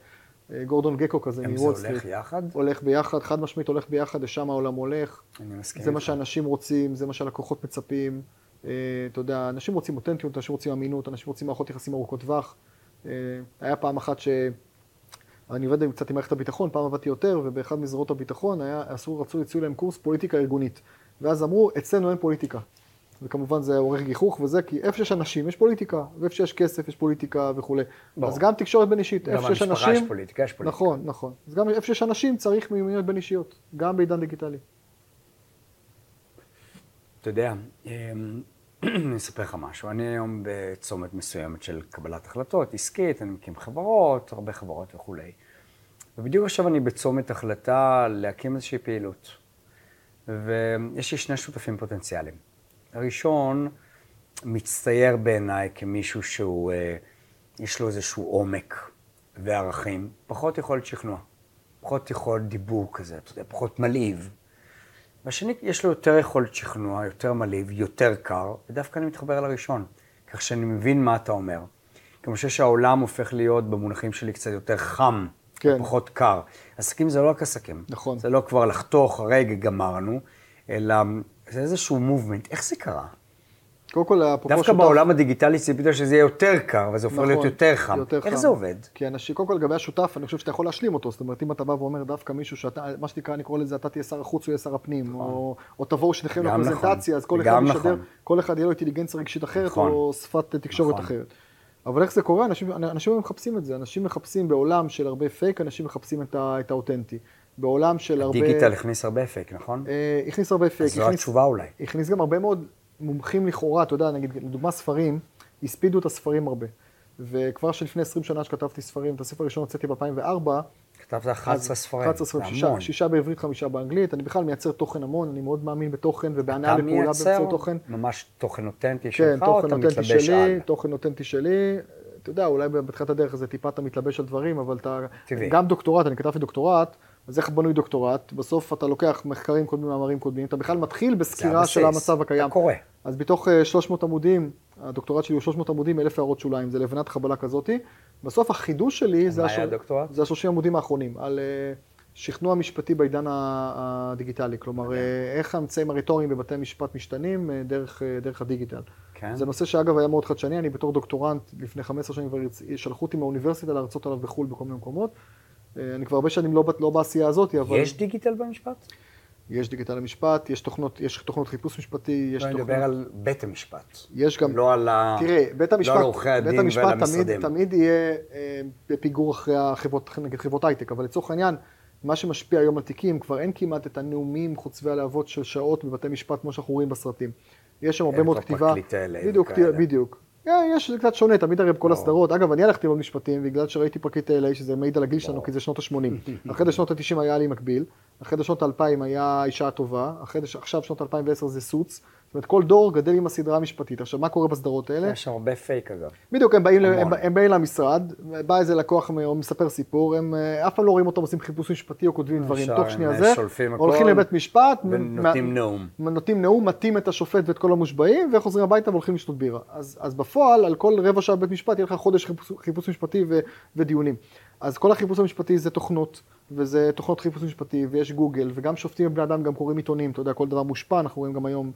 גורדון גקו כזה סטריט. זה הולך יחד? הולך ביחד, חד משמעית הולך ביחד, לשם העולם הולך. אני מסכים זה מה שאנשים רוצים, זה מה שהלקוחות מצפים. אתה יודע, אנשים רוצים אותנטיות, אנשים רוצים אמינות, אנשים רוצים מערכות יחסים ארוכות טווח. היה פעם אחת ש... אני עובד קצת עם מערכת הביטחון, פעם עבדתי יותר, ובאחד מזרועות הביטחון היה, עשו, רצו, הציעו להם קורס פוליטיקה ארגונית. ואז אמרו, אצלנו אין פוליטיקה. וכמובן זה עורך גיחוך וזה, כי איפה שיש אנשים יש פוליטיקה, ואיפה שיש כסף יש פוליטיקה וכולי. בוא. אז גם תקשורת בין אישית, איפה שיש אנשים... גם יש פוליטיקה, יש פוליטיקה. נכון, נכון. אז גם איפה שיש אנשים צריך מיומנויות בין אישיות, גם בעידן דיגיטלי. אתה יודע, אמ, אני אספר לך משהו. אני היום בצומת מסוימת של קבלת החלטות עסקית, אני מקים חברות, הרבה חברות וכולי. ובדיוק עכשיו אני בצומת החלטה להקים איזושהי פעילות. ויש לי שני שותפים פוטנציאליים. הראשון מצטייר בעיניי כמישהו שהוא, אה, יש לו איזשהו עומק וערכים, פחות יכולת שכנוע, פחות יכולת דיבור כזה, אתה יודע, פחות מלהיב. והשני, יש לו יותר יכולת שכנוע, יותר מלהיב, יותר קר, ודווקא אני מתחבר לראשון, כך שאני מבין מה אתה אומר. כי אני חושב שהעולם הופך להיות, במונחים שלי, קצת יותר חם, כן. פחות קר. עסקים זה לא רק עסקים. נכון. זה לא כבר לחתוך, רגע, גמרנו, אלא זה איזשהו מובמנט. איך זה קרה? קודם כל, אפרופו דווקא שותף... בעולם הדיגיטלי ציפית שזה יהיה יותר קר, וזה הופך נכון, להיות יותר חם. יותר איך חם. זה עובד? כי אנשים, קודם כל לגבי השותף, אני חושב שאתה יכול להשלים אותו. זאת אומרת, אם אתה בא ואומר דווקא מישהו שאתה, מה שנקרא, אני קורא לזה, אתה תהיה שר החוץ, הוא יהיה שר הפנים, נכון. או, או תבואו שניכם לפרזנטציה, נכון. אז כל אחד ישדר, נכון. כל אחד יהיה לו אינטליגנציה רגשית אחרת, נכון. או שפת תקשורת נכון. אחרת. אבל איך זה קורה? אנשים, אנשים מחפשים את זה. אנשים מחפשים בעולם של הרבה פייק, אנשים מחפשים את, ה, את האותנטי. בעולם של הרבה... הדיגיטל הכניס הרבה פייק, נכון? אה, הכניס הרבה פייק. אז זו התשובה אולי. הכניס גם הרבה מאוד מומחים לכאורה, אתה יודע, נגיד, לדוגמה ספרים, הספידו את הספרים הרבה. וכבר שלפני 20 שנה שכתבתי ספרים, את הספר הראשון הוצאתי ב-2004. כתבת 11 ספרים, 11 ספרים, שישה, שישה בעברית, חמישה באנגלית. אני בכלל מייצר תוכן המון, אני מאוד מאמין בתוכן ובהנעה לפעולה באמצעות תוכן. ממש תוכן אותנטי כן, שלך, או אתה מתלבש על? תוכן אותנטי שלי. אתה יודע, אולי בתחילת הדרך זה טיפה אתה מתלבש על דברים, אבל אתה... טבעי. גם דוקטורט, אני כתבתי דוקטורט, אז איך בנוי דוקטורט? בסוף אתה לוקח מחקרים קודמים, מאמרים קודמים, אתה בכלל מתחיל בסקירה של המצב הקיים. אתה קורא. אז בתוך 300 אה, עמודים, הדוקטורט שלי הוא 300 עמודים, אלף הערות שוליים, זה לבנת חבלה כזאתי. בסוף החידוש שלי זה, הש... זה ה-30 עמודים האחרונים, על שכנוע משפטי בעידן הדיגיטלי. כלומר, אה, איך האמצעים הרטוריים בבתי משפט משתנים אה, דרך, אה, דרך הדיגיטל. כן? זה נושא שאגב היה מאוד חדשני, אני בתור דוקטורנט לפני 15 שנים כבר שלחו אותי מהאוניברסיטה להרצות עליו בחו"ל בכל מיני מקומות. אה, אני כבר הרבה שנים לא, לא בעשייה הזאת, אבל... יש דיגיטל במשפט? יש דיגיטל למשפט, יש תוכנות, יש תוכנות חיפוש משפטי, יש לא, אני תוכנות... מדבר על בית המשפט. יש גם... לא על ה... תראה, בית המשפט, לא על עורכי הדין בית המשפט ועל תמיד, המשרדים. תמיד יהיה אה, בפיגור אחרי החברות, נגיד חברות הייטק, אבל לצורך העניין, מה שמשפיע היום על תיקים, כבר אין כמעט את הנאומים חוצבי הלהבות של שעות בבתי משפט כמו שאנחנו רואים בסרטים. יש שם הרבה אין מאוד כבר כתיבה. פרקליטי LA בדיוק, וכאלה. בדיוק. אה, יש, זה קצת שונה, תמיד הרי בכל. הסדרות. אגב, אני הלכתי ללמוד משפטים בגלל שראיתי פרקליט LA, שזה מעיד על הגיל שלנו. כי זה שנות ה-80. אחרי זה שנות ה-90 היה אלי מקביל, אחרי זה שנות ה-2000 היה אישה זה, עכשיו שנות 2010 זה Suits. אומרת, כל דור גדל עם הסדרה המשפטית. עכשיו, מה קורה בסדרות האלה? יש הרבה פייק אגב. בדיוק, הם באים, ל-. הם, הם באים למשרד, בא איזה לקוח או מספר סיפור, הם אה, אף פעם לא רואים אותם עושים חיפוש משפטי או כותבים דברים. ישר תוך שנייה אה, זה, הולכים לבית משפט, ונותנים נאום. נותנים נאום, מטים את השופט ואת כל המושבעים, וחוזרים הביתה והולכים לשתות בירה. אז, אז בפועל, על כל רבע שעה בבית משפט, יהיה לך חודש חיפוש, חיפוש משפטי ו, ודיונים. אז כל החיפוש המשפטי זה תוכנות, וזה תוכנות חיפוש משפטי, ויש גוגל, וגם שופטים בני אדם גם קוראים עיתונים, אתה יודע, כל דבר מושפע, אנחנו רואים גם היום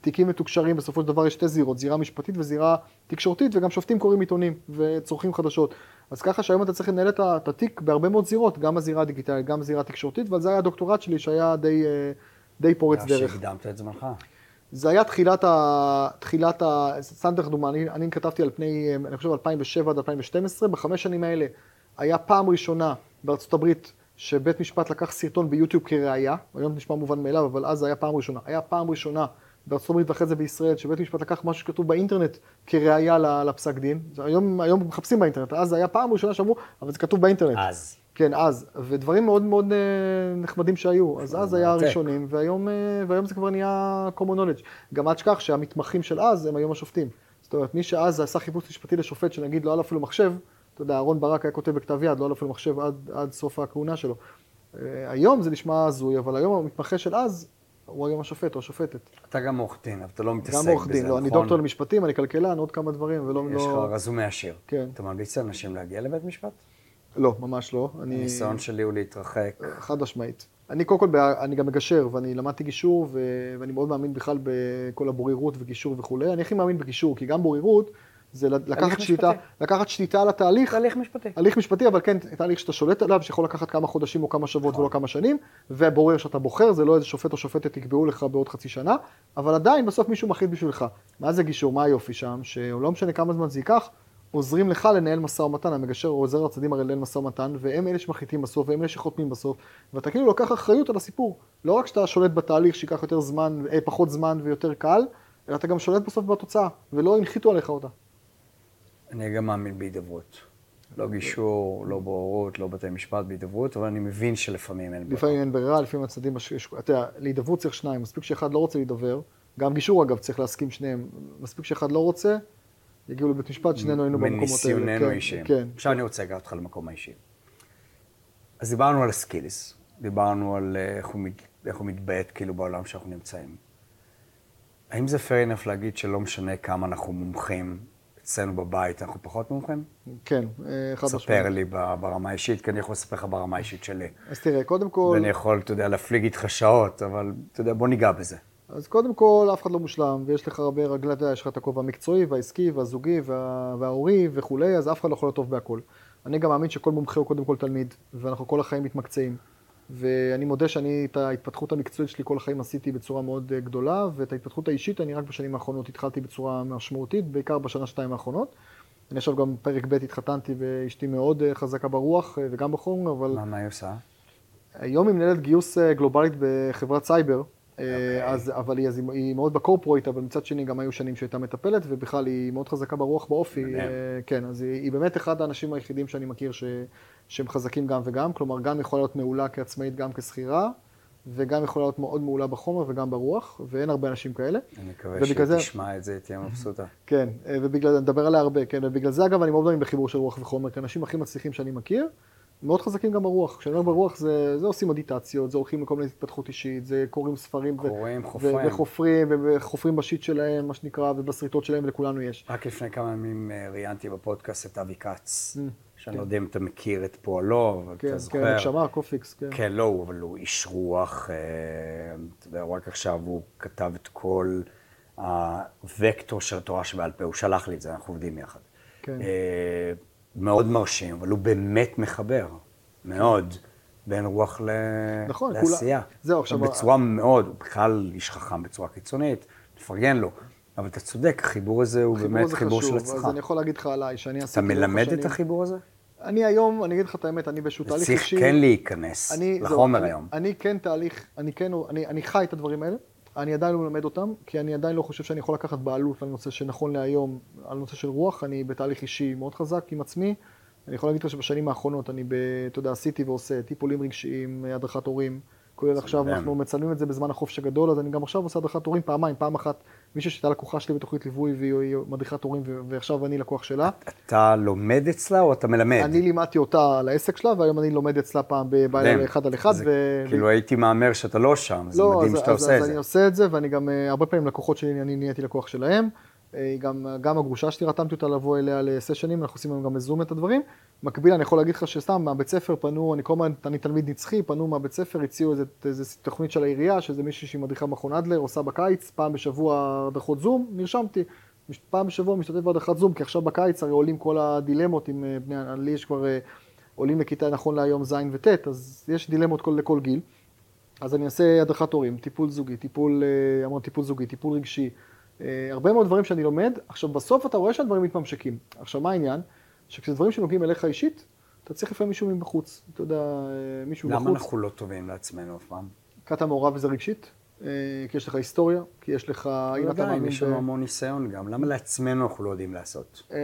תיקים מתוקשרים, בסופו של דבר יש שתי זירות, זירה משפטית וזירה תקשורתית, וגם שופטים קוראים עיתונים וצורכים חדשות. אז ככה שהיום אתה צריך לנהל את התיק בהרבה מאוד זירות, גם הזירה הדיגיטלית, גם הזירה התקשורתית, ועל זה היה הדוקטורט שלי שהיה די, אה, די פורץ דרך. שהקדמת את זמנך. זה היה תחילת ה... תחילת ה... סתם דוגמה, אני, אני כתבתי על פני, אני חושב, 2007 עד 2012, בחמש שנים האלה היה פעם ראשונה בארצות הברית שבית משפט לקח סרטון ביוטיוב כראיה, היום נשמע מובן מאליו, אבל אז זה היה פעם ראשונה. היה פעם ראשונה בארצות הברית ואחרי זה בישראל, שבית משפט לקח משהו שכתוב באינטרנט כראיה לפסק דין. היום, היום מחפשים באינטרנט, אז זה היה פעם ראשונה שאמרו, אבל זה כתוב באינטרנט. אז. כן, אז, ודברים מאוד מאוד אה, נחמדים שהיו. אז אז היה. הראשונים, והיום, אה, והיום זה כבר נהיה common knowledge. גם אל תשכח שהמתמחים של אז הם היום השופטים. זאת אומרת, מי שאז עשה חיפוש משפטי לשופט, שנגיד לא היה לו אפילו מחשב, אתה יודע, אהרן ברק היה כותב בכתב יד, לא היה לו אפילו מחשב עד, עד סוף הכהונה שלו. אה, היום זה נשמע הזוי, אבל היום המתמחה של אז, הוא היום השופט או השופטת. אתה גם עורך דין, אבל אתה לא מתעסק בזה, גם עורך דין, לא, אני נכון? דוקטור למשפטים, אני כלכלן, עוד כמה דברים, ולא... יש לך לא, רזומה עשיר. כן. אתה ממליץ לאנשים להגיע לבית משפט? לא, ממש לא. אני... הניסיון שלי הוא להתרחק. חד משמעית. אני קודם כל, אני גם מגשר, ואני למדתי גישור, ו... ואני מאוד מאמין בכלל בכל הבוררות וגישור וכולי. אני הכי מאמין בגישור, כי גם בוררות זה לקחת שליטה. לקחת שליטה על התהליך, תהליך משפטי. הליך משפטי, אבל כן, תהליך שאתה שולט עליו, שיכול לקחת כמה חודשים או כמה שבועות נכון. ולא כמה שנים, והבורר שאתה בוחר, זה לא איזה שופט או שופטת יקבעו לך בעוד חצי שנה, אבל עדיין בסוף מישהו מחליט בשבילך. מה זה גישור? מה היופי שם? שלא משנה כמה זמן זה ייקח, עוזרים לך לנהל משא ומתן, המגשר עוזר לצדדים הרי לנהל משא ומתן, והם אלה שמחליטים בסוף, והם אלה שחותמים בסוף, ואתה כאילו לוקח אחריות על הסיפור. לא רק שאתה שולט בתהליך שייקח יותר זמן, אה, פחות זמן ויותר קל, אלא אתה גם שולט בסוף בתוצאה, ולא הנחיתו עליך אותה. אני גם מאמין בהידברות. לא גישור, לא בוררות, לא בתי משפט בהידברות, אבל אני מבין שלפעמים אין ברירה. לפעמים אין ברירה, לפעמים הצדדים, אתה יודע, להידברות צריך שניים, מספיק שאחד לא רוצה להידבר, גם גישור אגב צריך להסכים שניהם, מספיק שאחד לא רוצה, יגיעו לבית משפט, שנינו היינו במקומות האלה. מניסיוננו כן, האישיים. כן. עכשיו אני רוצה לקחת אותך למקום האישי. אז דיברנו על הסקילס, דיברנו על אה, איך הוא, מת, איך הוא מתבעט כאילו בעולם שאנחנו נמצאים. האם זה fair enough להגיד שלא משנה כמה אנחנו מומחים אצלנו בבית, אנחנו פחות מומחים? כן, אה, חד משמעית. ספר לי ברמה האישית, כי אני יכול לספר לך ברמה האישית שלי. אז תראה, קודם כל, ואני יכול, אתה יודע, להפליג איתך שעות, אבל אתה יודע, בוא ניגע בזה. אז קודם כל, אף אחד לא מושלם, ויש לך הרבה רגלי, אתה יודע, יש לך את הכובע המקצועי והעסקי והזוגי וה- וההורי וכולי, אז אף אחד לא יכול להיות טוב בהכל. אני גם מאמין שכל מומחה הוא קודם כל תלמיד, ואנחנו כל החיים מתמקצעים. ואני מודה שאני את ההתפתחות המקצועית שלי כל החיים עשיתי בצורה מאוד אה, גדולה, ואת ההתפתחות האישית אני רק בשנים האחרונות התחלתי בצורה משמעותית, בעיקר בשנה, שנתיים האחרונות. אני עכשיו גם פרק ב' התחתנתי ואשתי מאוד אה, חזקה ברוח אה, וגם בחום, אבל מה, מה היא עושה? היום היא מנהלת גיוס גלובלית בחברת סייבר. אז, אבל היא, אז היא- מאוד בקורפורט, אבל מצד שני גם היו שנים שהייתה מטפלת, ובכלל היא מאוד חזקה ברוח באופי. אה, כן, אז היא, היא באמת אחד האנשים היחידים שאני מכיר ש, שהם חזקים גם וגם, כלומר גם יכולה להיות מעולה כעצמאית, גם כשכירה, וגם יכולה להיות מאוד מעולה בחומר וגם ברוח, ואין הרבה אנשים כאלה. אני מקווה שתשמע את זה, תהיה מבסוטה. כן, אה, ובגלל זה, נדבר עליה הרבה, כן, ובגלל זה אגב אני מאוד מאמין בחיבור של רוח וחומר, כי האנשים הכי מצליחים שאני מכיר, מאוד חזקים גם ברוח. כשאני אומר ברוח זה, זה עושים מדיטציות, זה הולכים לכל מיני התפתחות אישית, זה קוראים ספרים, קוראים, ו- חופרים. וחופרים, ו- וחופרים ב shit שלהם, מה שנקרא, ובשריטות שלהם, ולכולנו יש. רק לפני כמה ימים אה, ראיינתי בפודקאסט את אבי כץ, Mm. שאני לא יודע אם אתה מכיר את פועלו, אבל כן, אתה כן, זוכר. נשמה, קופיקס, כן. כן, לא, אבל הוא איש רוח, אה, אתה יודע, רק עכשיו הוא כתב את כל הוקטור של התורה שבעל פה, הוא שלח לי את זה, אנחנו עובדים יחד. כן. מאוד מרשים, אבל הוא באמת מחבר, מאוד, בין רוח ל... נכון, לעשייה. כולה- זהו, עכשיו- בצורה מאוד, הוא בכלל איש חכם בצורה קיצונית, נפרגן לו. אבל אתה צודק, החיבור הזה הוא החיבור באמת חיבור של חשוב, אז הצלחה. אני יכול להגיד לך עליי, שאני אתה עשיתי... לאורך מלמד את החיבור הזה? אני היום, אני אגיד לך את האמת, אני באיזשהו תהליך צריך אישי... כן להיכנס אני, זהו, לחומר אני, היום. אני כן תהליך, אני כן, אני, אני חי את הדברים האלה, אני עדיין לא מלמד אותם, כי אני עדיין לא חושב שאני יכול לקחת בעלות על נושא שנכון להיום, על נושא של רוח, אני בתהליך אישי מאוד חזק עם עצמי. אני יכול להגיד לך שבשנים האחרונות אני, אתה יודע, עשיתי ועושה טיפולים רגשיים, הדרכת הורים, כולל עכשיו. אנחנו מצלמים את זה בזמן החופש הגדול, אז אני גם עכשיו עושה הדרכת הורים פעמיים, פעם אחת מישהי שהייתה לקוחה שלי בתוכנית ליווי והיא מדריכת הורים, ועכשיו אני לקוח שלה. אתה לומד אצלה או אתה מלמד? אני לימדתי אותה על העסק שלה, והיום אני לומד אצלה פעם בלילה מדהים. אחד על אחד. ו- כאילו הייתי מהמר שאתה לא שם, זה לא, מדהים אז, שאתה אז, עושה אז את אני זה. עושה את זה, ואני גם, אה, הרבה פעמים לקוחות שלי, אני נהייתי לקוח שלהם. אה, גם, גם הגרושה שלי, רתמתי אותה לבוא אליה לסשנים, אנחנו עושים היום גם בזום את הדברים. מקביל, אני יכול להגיד לך שסתם מהבית ספר פנו, אני כל הזמן, אני תלמיד נצחי, פנו מהבית ספר, הציעו איזה, איזה תוכנית של העירייה, שזה מישהי שהיא מדריכה מכון אדלר, עושה בקיץ, פעם בשבוע הדרכות זום, נרשמתי. פעם בשבוע משתתף בהדרכת זום, כי עכשיו בקיץ הרי עולים כל הדילמות עם אה, בני, לי יש כבר אה, עולים לכיתה נכון להיום ז' וט', אז יש דילמות כל, לכל גיל. אז אני אעשה הדרכת הורים, טיפול זוגי, טיפול, המון טיפול זוגי, טיפול רגשי, הרבה מאוד דברים שאני לומד. עכשיו, בסוף אתה רואה שהדברים מתממשקים. עכשיו, מה העניין? שכשזה דברים שנוגעים אליך אישית, אתה צריך לפעמים מישהו מבחוץ. אתה יודע, אה, מישהו למה מבחוץ. אנחנו לא טובים לעצמנו אף פעם? כי אתה מעורב בזה רגשית, אה, כי יש לך היסטוריה, כי יש לך, אם אתה מאמין... יש לנו המון ניסיון גם. למה לעצמנו אנחנו לא יודעים לעשות? אה,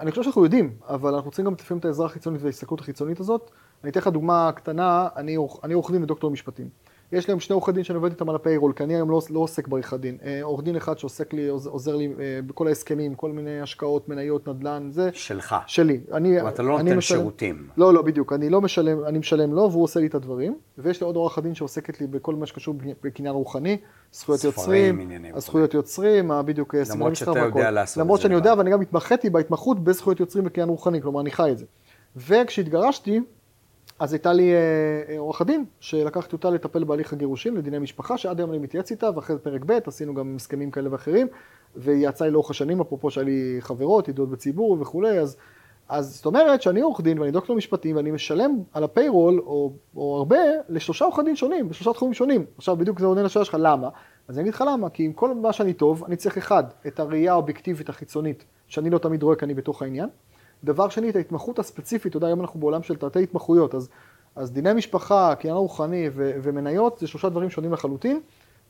אני חושב שאנחנו יודעים, אבל אנחנו צריכים גם לפעמים את העזרה החיצונית וההסתכלות החיצונית הזאת. אני אתן לך דוגמה קטנה, אני עורך- אני עורך דין ודוקטור משפטים. יש להם שני עורכי דין שאני עובד איתם על הפיירול, כי אני היום לא, לא עוסק בעריכת דין. אה, עורך דין אחד שעוסק לי, עוז- עוזר לי אה, בכל ההסכמים, כל מיני השקעות, מניות, נדל"ן, זה שלך. שלי. אני, אבל אתה לא נותן משלם- שירותים. לא, לא, בדיוק. אני לא משלם, אני משלם לו והוא עושה לי את הדברים. ויש לי עוד עורך דין שעוסקת לי בכל מה שקשור בקניין רוחני, זכויות ספרים, יוצרים, עניינים. הזכויות יוצרים, בדיוק, אה, סימני מסחר שאתה והכל. יודע לעשות למרות את זה שאני לבד. יודע ואני גם התמחיתי בהתמחות בזכויות יוצרים וקניין רוחני, כלומר אני חי את זה. וכשהתגרשתי, אז הייתה לי אה, אה, עורכת דין, שלקחתי אותה לטפל בהליך הגירושים לדיני משפחה, שעד היום אני מתייעץ איתה, ואחרי זה פרק ב', עשינו גם הסכמים כאלה ואחרים, והיא יצאה לי לאורך השנים, אפרופו שהיה לי חברות, ידועות בציבור וכולי, אז, אז זאת אומרת שאני עורך דין ואני דוקטור משפטים, ואני משלם על הפיירול, או, או הרבה, לשלושה עורכי דין שונים, בשלושה תחומים שונים. עכשיו בדיוק זה עונה לשאלה שלך, למה? אז אני אגיד לך למה, כי עם כל מה שאני טוב, אני צריך אחד, את הראייה האובייקטיבית החיצונית, שאני לא תמיד רואה כי אני בתוך העניין. דבר שני, את ההתמחות הספציפית, אתה יודע, היום אנחנו בעולם של תתי התמחויות, אז, אז דיני משפחה, קניין רוחני ו- ומניות, זה שלושה דברים שונים לחלוטין.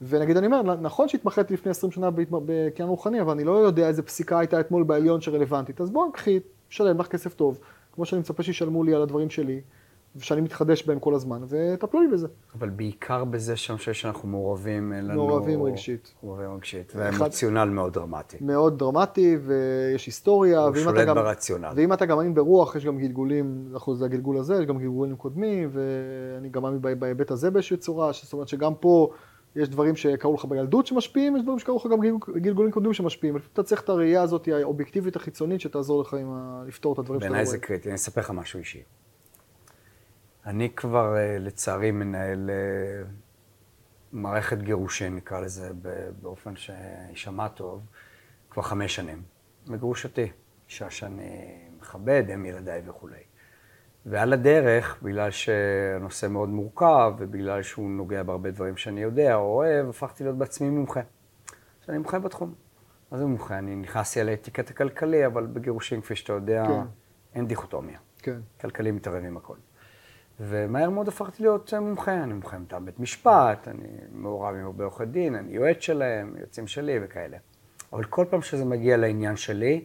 ונגיד, אני אומר, נכון שהתמחיתי לפני 20 שנה בקניין רוחני, אבל אני לא יודע איזה פסיקה הייתה אתמול בעליון שרלוונטית. אז בואו, קחי, שלם לך כסף טוב, כמו שאני מצפה שישלמו לי על הדברים שלי, ושאני מתחדש בהם כל הזמן, וטפלו לי בזה. אבל בעיקר בזה שאני חושב שאנחנו מעורבים, אין לנו... מעורבים רגשית. מעורבים רגשית. אחד- ואמוציונל מאוד דרמטי. מאוד דרמטי, ויש היסטוריה. הוא ואם שולט אתה גם- ברציונל. ואם אתה גם מאמין ברוח, יש גם גלגולים, אנחנו זה הגלגול הזה, יש גם גלגולים קודמים, ואני גם מאמין בה- בהיבט הזה באיזושהי צורה, זאת אומרת שגם פה יש דברים שקרו לך בילדות שמשפיעים, יש דברים שקרו לך גם גלגול- גלגולים קודמים שמשפיעים. אתה צריך את הראייה הזאת, האובייקטיבית החיצונית, שתעזור לך עם ה... לפתור את הדברים שאתה לא בעיניי רואה. זה קריטי. אני אספר לך משהו אישי. אני כבר, אה, לצערי, מנהל אה, מערכת גירושין, נקרא לזה, באופן שיישמע טוב, כבר חמש שנים. מגרושתי, אישה שאני מכבד, אם ילדיי וכולי. ועל הדרך, בגלל שהנושא מאוד מורכב, ובגלל שהוא נוגע בהרבה דברים שאני יודע או אוהב, הפכתי להיות בעצמי מומחה. שאני מומחה בתחום. מה זה מומחה? אני נכנסתי על האטיקט הכלכלי, אבל בגירושים, כפי שאתה יודע, כן. אין דיכוטומיה. כן. כלכלי מתערב עם הכל. ומהר מאוד הפכתי להיות מומחה, אני מומחה מטעם בית משפט, אני מעורב עם הרבה עורכי דין, אני יועץ שלהם, יועצים שלי וכאלה. אבל כל פעם שזה מגיע לעניין שלי,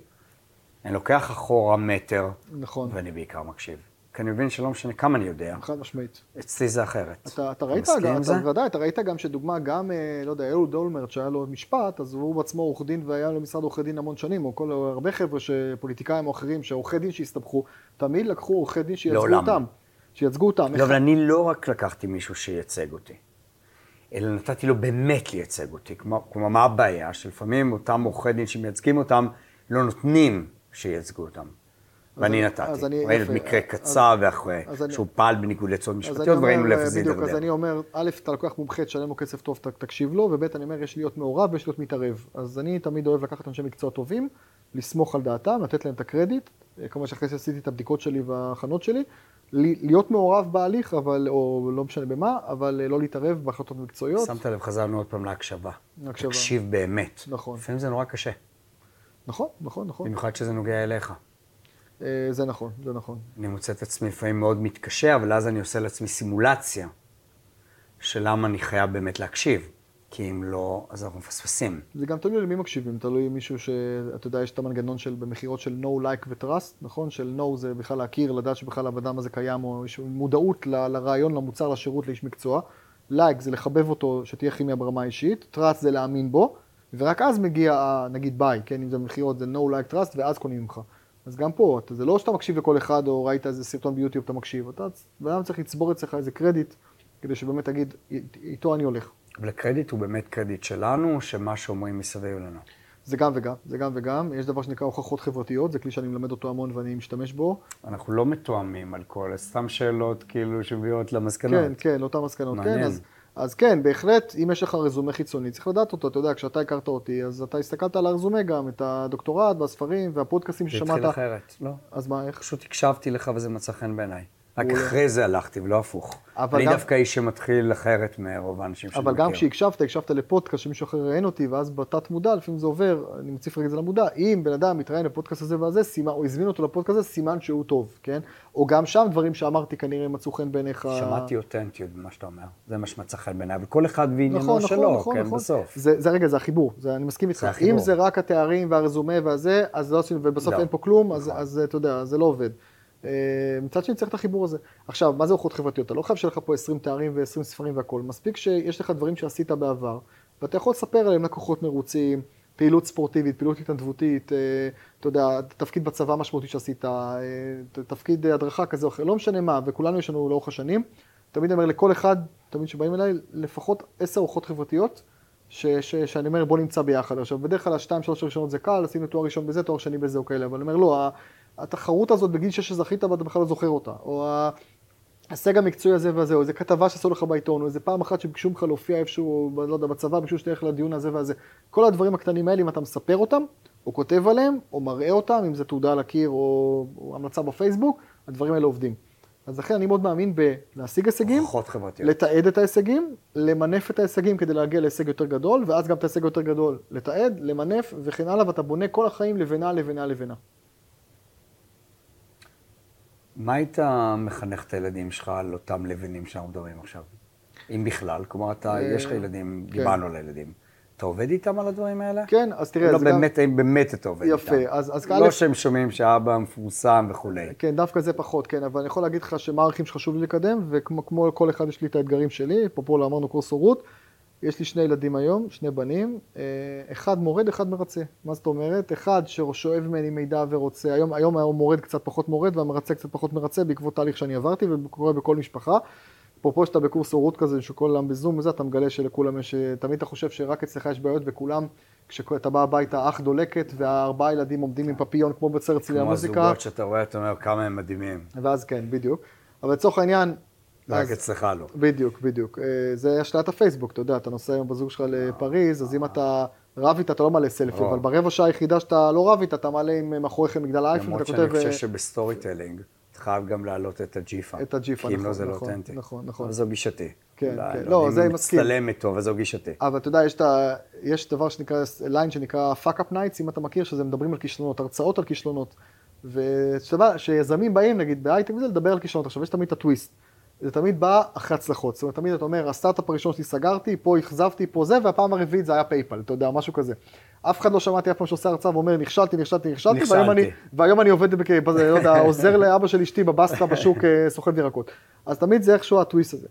אני לוקח אחורה מטר, נכון, ואני בעיקר מקשיב. כי אני מבין שלא משנה כמה אני יודע, חד משמעית. אצלי זה אחרת. אתה, אתה ראית, אתה, זה? בוודאי, אתה ראית גם שדוגמה, גם, אה, לא יודע, אהוד אולמרט, שהיה לו משפט, אז הוא בעצמו עורך דין והיה לו משרד עורכי דין המון שנים, או כל, הרבה חבר'ה, פוליטיקאים או אחרים, שעורכי דין שהסתבכו, תמיד לקחו עורכי דין שייצגו לעולם. שייצגו אותם. לא, אבל אני לא רק לקחתי מישהו שייצג אותי, אלא נתתי לו באמת לייצג אותי. כלומר, מה הבעיה? שלפעמים אותם עורכי דין שמייצגים אותם, לא נותנים שייצגו אותם. ואני אני- נתתי. ראינו. מקרה קצר ואחרי, שהוא פעל בניגוד לעצות משפטיות, וראינו לאיפה זה בדיוק, אז הידרדר. אני אומר, א', אתה לוקח מומחה, תשלם לו כסף טוב, תקשיב לו, וב', אני אומר, יש להיות מעורב ויש להיות מתערב. אז אני תמיד אוהב לקחת אנשי מקצוע טובים, לסמוך על דעתם, לתת להם את הקרדיט, אה, כמובן שאחרי שעשיתי את הבדיקות שלי וההכנות שלי, להיות מעורב בהליך, אבל, או לא משנה במה, אבל אה, לא להתערב בהחלטות מקצועיות. שמת לב, חזרנו עוד פעם להקשבה. להקשבה. תקשיב באמת. נכון. לפעמים זה נורא קשה, נכון, נכון, נכון. במיוחד שזה נוגע אליך. אה, זה נכון, זה נכון. אני מוצא את עצמי לפעמים מאוד מתקשה, אבל אז אני עושה לעצמי סימולציה של למה אני חייב באמת להקשיב. כי אם לא, אז אנחנו מפספסים. זה גם תלוי למי מקשיבים, תלוי מישהו שאתה יודע, יש את המנגנון של במכירות של no, like ו-trust, נכון? של no זה בכלל להכיר, לדעת שבכלל האדם הזה קיים, או יש מודעות ל- לרעיון, למוצר, לשירות, לאיש מקצוע. like זה לחבב אותו, שתהיה כימיה ברמה האישית, trust זה להאמין בו, ורק אז מגיע, נגיד ביי, כן? אם זה במכירות זה no, like, trust, ואז קונים ממך. אז גם פה, אתה- זה לא שאתה מקשיב לכל אחד, או ראית איזה סרטון ביוטיוב, אתה מקשיב. אתה, בן אדם צריך לצבור אצלך איזה קרדיט, כדי שבאמת תגיד, איתו אני הולך. אבל הקרדיט הוא באמת קרדיט שלנו, שמה שאומרים מסביב לנו. זה גם וגם, זה גם וגם. יש דבר שנקרא הוכחות חברתיות, זה כלי שאני מלמד אותו המון ואני משתמש בו. אנחנו לא מתואמים על כל, סתם שאלות כאילו שמביאות למסקנות. כן, כן, לאותן מסקנות, כן. מעניין. אז, אז כן, בהחלט, אם יש לך רזומה חיצוני, צריך לדעת אותו. אתה יודע, כשאתה הכרת אותי, אז אתה הסתכלת על הרזומה גם, את הדוקטורט והספרים והפודקאסטים זה ששמעת. התחיל אחרת, לא. אז מה, איך? פשוט הקשבתי לך וזה מצא חן בעיניי. רק. אחרי זה הלכתי ולא הפוך. אבל אני גם- דווקא איש שמתחיל אחרת מרוב האנשים שאני אבל מכיר. גם כשהקשבת, הקשבת לפודקאסט שמישהו אחר ראיין אותי, ואז בתת מודע, לפעמים זה עובר, אני מציף רגע את זה למודע, אם בן אדם מתראיין לפודקאסט הזה והזה, סימן, או הזמין אותו לפודקאסט הזה, סימן שהוא טוב, כן? או גם שם דברים שאמרתי כנראה מצאו חן בעיניך. שמעתי אותנטיות במה שאתה אומר. זה מה שמצא חן בעיניי, אבל כל אחד ועניינו נכון, נכון, שלו, נכון, כן, נכון. בסוף. זה, זה רגע, זה החיבור, זה, אני מסכים איתך. אם זה רק התארים והרזומה והזה, אז לא עשינו, ובסוף לא, אין פה כלום, אז, נכון. אז אתה יודע, זה לא עובד. אה, מצד שני צריך את החיבור הזה. עכשיו, מה זה אורחות חברתיות? אתה לא חייב שיהיה לך פה 20 תארים ו-20 ספרים והכול. מספיק שיש לך דברים שעשית בעבר, ואתה יכול לספר עליהם לקוחות מרוצים, פעילות ספורטיבית, פעילות התנדבותית, אה, אתה יודע, תפקיד בצבא משמעותי שעשית, אה, תפקיד הדרכה כזה או אחר, לא משנה מה, וכולנו יש לנו לאורך השנים. תמיד אומר לכל אחד, תמיד שבאים אליי, לפחות עשר אורחות חברתיות, ש, ש, שאני אומר בוא נמצא ביחד. עכשיו, בדרך כלל השתיים, שלוש הראשונות זה קל, עשינו תואר ראשון בזה, תואר שני בזה או כאלה, אבל אני אומר לא, התחרות הזאת בגיל שש שזכית ואתה בכלל לא זוכר אותה, או ההישג המקצועי הזה והזה, או איזה כתבה שעשו לך בעיתון, או איזה פעם אחת שביקשו ממך להופיע איפשהו, לא יודע, בצבא, ביקשו שתלך לדיון הזה והזה. כל הדברים הקטנים האלה, אם אתה מספר אותם, או כותב עליהם, או מראה אותם, אם זה תעודה על הקיר או, או המלצה בפייסבוק, הדברים האלה עובדים. אז לכן אני מאוד מאמין בלהשיג הישגים. לתעד את ההישגים, למנף את ההישגים כדי להגיע להישג יותר גדול, ואז גם את ההישג יותר גדול לתעד, למנף וכן הלאה, ואתה בונה כל החיים לבנה, לבנה, לבנה. מה היית מחנך את הילדים שלך על אותם לבנים שאנחנו מדברים עכשיו? אם בכלל, כלומר, אתה, אה, יש לך ילדים, כן. דיברנו על הילדים. אתה עובד איתם על הדברים האלה? כן, אז תראה, לא זה גם... באמת, האם באמת אתה עובד יפה, איתם? אז- אז לא א'- שהם שומעים שאבא מפורסם וכולי. כן, דווקא זה פחות, כן, אבל אני יכול להגיד לך שמה הערכים שחשוב לי לקדם, וכמו כמו כל אחד יש לי את האתגרים שלי, אפרופו לא אמרנו קורס הורות, יש לי שני ילדים היום, שני בנים, אה, אחד מורד, אחד מרצה. מה זאת אומרת? אחד ששואב ממני מידע ורוצה, היום, היום הוא מורד קצת פחות מורד והמרצה קצת פחות מרצה בעקבות תהליך שאני עברתי וקורה בכל משפחה. אפרופו שאתה בקורס הורות כזה, שכולם בזום וזה, אתה מגלה שלכולם יש, תמיד אתה חושב שרק אצלך יש בעיות וכולם, כשאתה בא הביתה, אח דולקת והארבעה ילדים עומדים עם פפיון כמו בסרט צלילי כמו המוזיקה. הזוגות שאתה רואה, אתה אומר כמה הם מדהימים. ואז כן, בדיוק. אבל לצורך העניין, רק אצלך לא. בדיוק, בדיוק. אה, זה השלט הפייסבוק, אתה יודע, אתה נוסע היום בזוג שלך לפריז, אז אם אתה רב איתה, אתה לא מעלה סלפי. אבל ברבע שעה היחידה שאתה לא רב איתה, אתה מעלה עם מאחוריכם מגדל האייפון, למרות ואתה שאני כותב... חושב אה, שב storytelling, אתה חייב גם להעלות את הג'יפה. את הג'יפה, כי אם לא נכון, זה לא נכון, אותנטי. נכון, נכון. אבל זו גישתי. כן, כן. לא, לא, אני זה אני מסכים. מצטלם איתו, אבל זו גישתי. אבל אתה יודע, יש, את ה... יש דבר שנקרא, ליין שנקרא fuck up nights, אם אתה מכיר, שזה מדברים על כישלונות, הרצאות על כישלונות. ושיזמים באים, נגיד בהייטק וזה, לדבר על כישלונות. עכשיו, יש תמיד את הטוויסט. זה תמיד בא אחרי הצלחות. זאת אומרת, תמיד אתה אומר, הסטארט-אפ הראשון שלי סגרתי, פה אכזבתי, פה זה, והפעם הרביעית זה היה PayPal, אתה יודע, משהו כזה. אף אחד לא שמעתי אף פעם שעושה הרצאה ואומר, נכשלתי, נכשלתי, נכשלתי, והיום. אני, והיום אני עובד, בכ... לא יודע, עוזר לאבא של אשתי בבסטה בשוק, אה, סוחב ירקות. אז תמיד זה איכשהו הטוויסט הזה.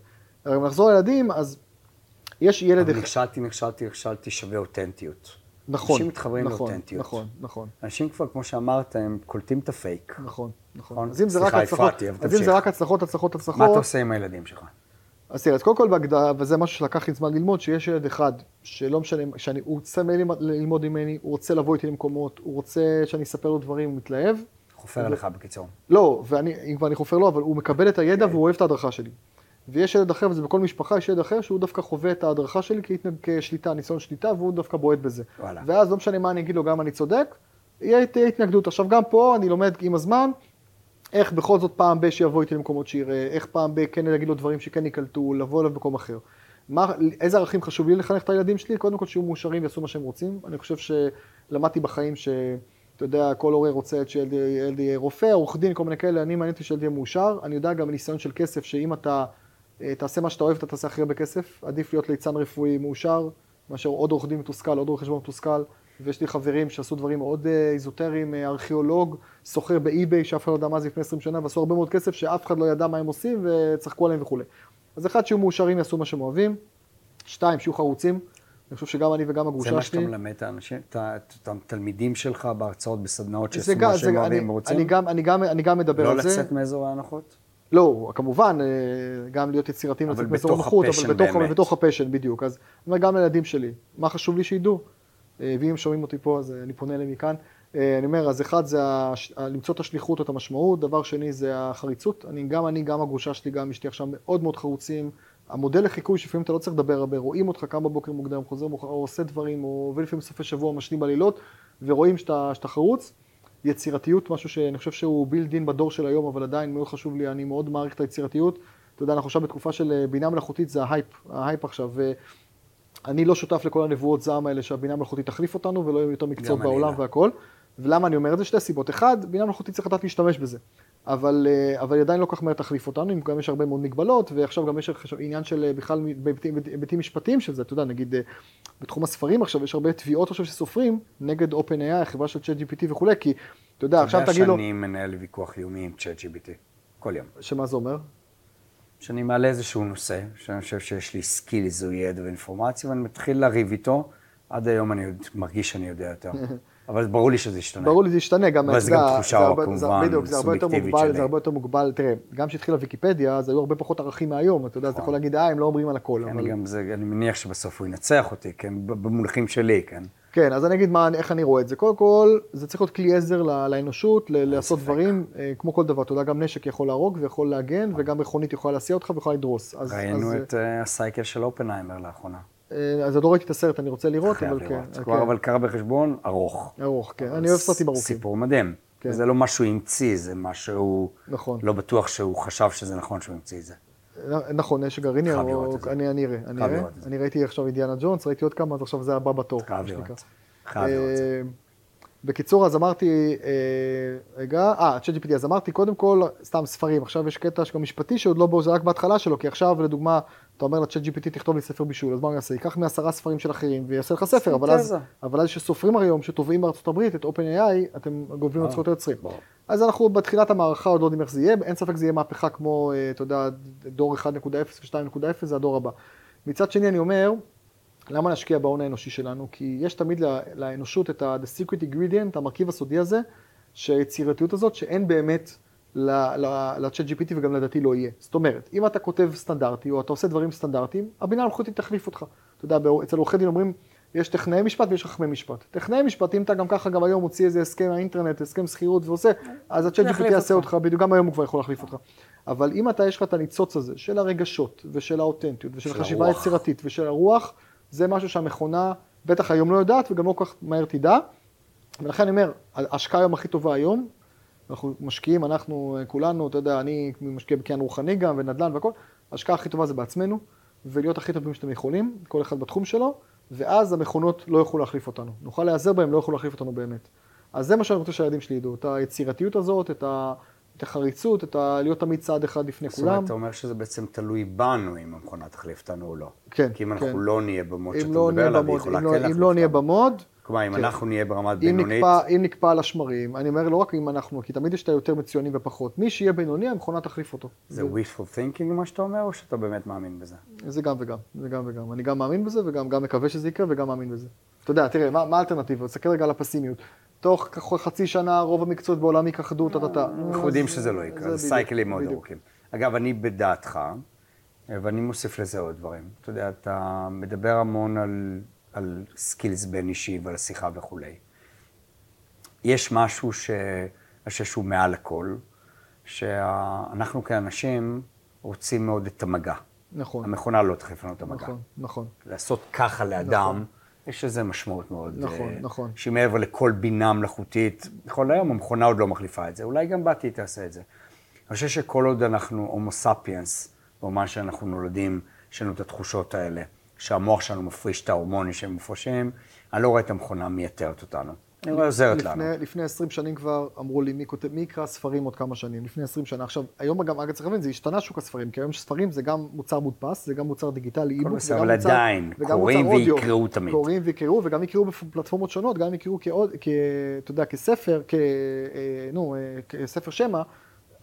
אם נחזור לילדים, אז יש ילד. נכשלתי, נכשלתי, נכשלתי שווה אותנטיות. נכון, אנשים מתחברים נכון, לאותנטיות. נכון, נכון, אנשים כבר, כמו שאמרת, הם קולטים את הפייק. נכון, נכון. נכון? אז אם זה רק הצלחות, אז אם. זה רק הצלחות, הצלחות, הצלחות, מה אתה עושה עם הילדים שלך? אז תראה, אז קודם כל בהגדרה, וזה משהו שלקח לי זמן ללמוד, שיש ילד אחד, שלא משנה, שאני, הוא רוצה ללמוד ממני, הוא רוצה לבוא איתי למקומות, הוא רוצה שאני אספר לו דברים, הוא מתלהב. חופר לך בקיצור. לא, ואני, אם כבר אני חופר לו, אבל הוא מקבל את הידע והוא אוהב את ההדרכה שלי. ויש ילד אחר, וזה בכל משפחה, יש ילד אחר שהוא דווקא חווה את ההדרכה שלי כשליטה, ניסיון שליטה, והוא דווקא בועט בזה. וואלה. ואז לא משנה מה אני אגיד לו, גם אני צודק, יהיה תהיה התנגדות. עכשיו גם פה אני לומד עם הזמן, איך בכל זאת פעם ב- שיבוא איתי למקומות שיראה, איך פעם ב- כן להגיד לו דברים שכן ייקלטו, לבוא אליו במקום אחר. מה, איזה ערכים חשוב לי לחנך את הילדים שלי? קודם כל שיהיו מאושרים ויעשו מה שהם רוצים. אני חושב שלמדתי בחיים ש... אתה יודע, כל הורה רוצה שילד ילד יהיה רופא, עורך דין, כל מיני כאלה, אני מעניין אותי שילד יהיה מאושר. אני יודע גם מניסיון של כסף, שאם אתה תעשה מה שאתה אוהב, אתה תעשה הכי הרבה כסף. עדיף להיות ליצן רפואי מאושר, מאשר עוד עורך דין מתוסכל, עוד רואה חשבון מתוסכל. ויש לי חברים שעשו דברים מאוד אה, איזוטריים, אה, ארכיאולוג, סוחר באי-ביי, שאף אחד לא ידע מה זה לפני 20 שנה, ועשו הרבה מאוד כסף שאף אחד לא ידע מה הם עושים, וצחקו עליהם וכולי. אז אחד, שיהיו מאושרים, יעשו מה שהם אוהבים. שתיים, שיהיו חרוצים. אני חושב שגם אני וגם זה הגרושה מה שאתה שלי. מלמד את האנשים, את התלמידים שלך בהרצאות, בסדנאות, זה שעשו מה זה- שהם אוהבים ורוצים? אני גם- אני גם- אני גם מדבר לא על זה. לצאת מאזור הנוחות? לא, כמובן, אה, גם להיות יצירתיים, לצאת מאזור ה passion אבל בתוך, באמת. בתוך ה passion, בדיוק. אז אני אומר גם לילדים שלי, מה חשוב לי שידעו? אה, ואם הם שומעים אותי פה, אז אה, אני פונה אליהם מכאן. אני אומר, אז אחד זה הש- למצוא את השליחות או את המשמעות, דבר שני זה החריצות. אני, גם אני, גם הגרושה שלי, גם אשתי עכשיו מאוד מאוד חרוצים. המודל לחיקוי שלפעמים אתה לא צריך לדבר הרבה, רואים אותך קם בבוקר מוקדם, חוזר מאוחר, או עושה דברים, או עובד לפעמים סופי שבוע, משלים בלילות, ורואים שאתה, שאתה חרוץ. יצירתיות, משהו שאני חושב שהוא built-in בדור של היום, אבל עדיין מאוד חשוב לי, אני מאוד מעריך את היצירתיות. אתה יודע, אנחנו עכשיו בתקופה של אה, בינה מלאכותית, זה ההייפ, ההייפ עכשיו. ואני לא שותף לכל הנבואות זעם האלה שהבינה המלאכותית תחליף אותנו ולא יהיו יותר מקצועות אני בעולם לא. והכל. ולמה אני אומר את זה? שתי סיבות. אחד, בינה מלאכותית צריך לדעת להשתמש בזה. אבל, אה, אבל היא עדיין לא כל כך מהר תחליף אותנו, גם יש הרבה מאוד מגבלות, ועכשיו גם יש עכשיו עניין של אה, בכלל היבטים משפטיים של זה, אתה יודע, נגיד אה, בתחום הספרים עכשיו, יש הרבה תביעות עכשיו של סופרים נגד OpenAI, החברה של ChatGPT וכולי, כי אתה יודע, עכשיו אתה תגיד יודע לו, שאני מנהל ויכוח לאומי עם ChatGPT, כל יום. שמה זה אומר? שאני מעלה איזשהו נושא, שאני חושב שיש לי skill, זו ידע ואינפורמציה, ואני מתחיל לריב איתו, עד היום אני מרגיש שאני יודע יותר. אבל ברור לי שזה ישתנה. ברור לי זה ישתנה, גם... אבל זה גם תחושה, הרבה- כמובן, בדיוק, זה הרבה יותר סובייקטיבית מוגבל, שלי. זה הרבה יותר מוגבל, תראה, גם כשהתחילה ויקיפדיה, אז היו הרבה פחות ערכים מהיום, אתה יודע, אתה יכול להגיד, אה, הם לא אומרים על הכל, אבל... אני גם אני מניח שבסוף הוא ינצח אותי, כן, במונחים שלי, כן. כן, אז אני אגיד מה, איך אני רואה את זה. קודם כל, זה צריך להיות כלי עזר לאנושות, לעשות. דברים, אה, כמו כל דבר, אתה יודע, גם נשק יכול להרוג ויכול להגן, וגם מכונית יכולה להסיע אותך ויכולה לדרוס. ראינו את אה, הסייקל של אופנהיימר לאחרונה. אה, אז עוד לא ראיתי את הסרט, אני רוצה לראות, אבל כן. לראות. אה, כבר כן. אבל קרה בחשבון, ארוך. ארוך, כן. אני אוהב סרטים ארוכים. סיפור מדהים. כן. זה לא משהו המציא, זה משהו... נכון. לא בטוח שהוא חשב שזה נכון שהוא המציא את זה. נכון, נשק גרעיני, או-. אני אני אראה, אני אראה. אני ראיתי עכשיו אינדיאנה ג'ונס, ראיתי עוד כמה, אז עכשיו זה הבא בתור. חייב מה. לראות. חייב לראות. אה, בקיצור, אז אמרתי, אה, רגע, אה, צ'אט GPT, אז אמרתי, קודם כל, סתם ספרים, עכשיו יש קטע שגם משפטי שעוד לא בו, זה רק בהתחלה שלו, כי עכשיו, לדוגמה, אתה אומר לצ'אט GPT, תכתוב לי ספר בישול, אז מה הוא יעשה? ייקח מעשרה ספרים של אחרים ויעשה לך ספר, אבל אז. אבל אז שסופרים היום, שתובעים בארצות הברית את OpenAI, אתם גובים את זכויות היוצרים. אז אנחנו בתחילת המערכה עוד לא יודעים איך זה יהיה, אין ספק זה יהיה מהפכה כמו, אה, אתה יודע, דור 1.0 ו-2.0, זה הדור הבא. מצד שני, אני אומר, למה להשקיע בהון האנושי שלנו? כי יש תמיד לא- לאנושות את ה- the secret ingredient, המרכיב הסודי הזה, שהיצירתיות הזאת, שאין באמת ל-chat GPT וגם לדעתי לא יהיה. זאת אומרת, אם אתה כותב סטנדרטי, או אתה עושה דברים סטנדרטיים, הבינה המלאכותית תחליף אותך. אתה יודע, אצל עורכי דין אומרים, יש טכנאי משפט ויש חכמי משפט. טכנאי משפט, אם אתה גם ככה גם היום מוציא איזה הסכם מהאינטרנט, הסכם שכירות ועושה, אז ה-chat GPT יעשה אותך. בדיוק גם היום הוא כבר יכול להחליף אותך. אבל אם אתה, יש לך את הניצוץ הזה של הרגשות ושל האותנטיות ושל הרוח. היצירתית ושל הרוח, זה משהו שהמכונה בטח היום לא יודעת וגם לא כל כך מהר תדע. ולכן אני אומר, ההשקעה היום הכי טובה היום, אנחנו משקיעים, אנחנו אה, כולנו, אתה יודע, אני משקיע בקניין רוחני גם ונדל"ן והכל, ההשקעה הכי טובה זה בעצמנו, ולהיות הכי טובים שאתם יכולים, כל אחד בתחום שלו, ואז המכונות לא יוכלו להחליף אותנו. נוכל להיעזר בהם, לא יוכלו להחליף אותנו באמת. אז זה מה שאני רוצה שהילדים שלי ידעו, את היצירתיות הזאת, את, ה... את החריצות, את ה... להיות תמיד צעד אחד לפני זאת אומרת, כולם. אתה אומר שזה בעצם תלוי בנו אם המכונה תחליף אותנו או לא. כן, כי אם כן. אנחנו לא נהיה במוד שאתה לא מדבר נהיה עליו, היא יכולה כן לא- להחליף אם לא נהיה אותנו. במוד, כלומר, אם כן. אנחנו נהיה ברמת אם בינונית, נקפא, אם נקפא על השמרים, אני אומר לא רק אם אנחנו, כי תמיד יש את היותר מצוינים ופחות. מי שיהיה בינוני, המכונה תחליף אותו. זה wishful thinking מה שאתה אומר, או שאתה באמת מאמין בזה? זה גם וגם, זה גם וגם. אני גם מאמין בזה וגם גם מקווה שזה יקרה וגם מאמין בזה. אתה יודע, תראה, מה, מה האלטרנטיבה? תסתכל רגע על הפסימיות. תוך חצי שנה רוב המקצועות בעולם ייכחדו, טה-טה-טה. אנחנו יודעים שזה לא יקרה, זה סייקלים מאוד. ארוכים. אגב, אני בדעתך, ואני מוסיף לזה עוד דברים. אתה יודע, אתה מדבר המון על, על סקילס בין אישי ועל שיחה וכולי. יש משהו חושב שהוא מעל הכל, שאנחנו כאנשים רוצים מאוד את המגע. נכון. המכונה לא תחליף לנו את המגע. נכון, נכון. לעשות ככה לאדם, יש לזה משמעות מאוד. נכון, אה, נכון. שהיא מעבר לכל בינה מלאכותית. נכון להיום המכונה עוד לא מחליפה את זה, אולי גם בעתיד תעשה את זה. אני חושב שכל עוד אנחנו הומו ספיאנס, במובן שאנחנו נולדים, יש לנו את התחושות האלה, שהמוח שלנו מפריש את ההורמונים שהם מופרשים, אני לא רואה את המכונה מייתרת אותנו. היא לא עוזרת לפני, לנו. לפני 20 שנים כבר אמרו לי, מי, כותב, מי יקרא ספרים עוד כמה שנים? לפני 20 שנה. עכשיו, היום גם, אגב, צריך להבין, זה השתנה שוק הספרים, כי היום ספרים זה גם מוצר מודפס, זה גם מוצר דיגיטלי, איבוק, וגם אבל מוצר, עדיין, קוראים. ויקראו תמיד. קוראים ויקראו, וגם יקראו בפלטפורמות שונות, גם יקראו כעוד, כ... אתה יודע, כספר, כ... אה, נו, אה, כספר שמע,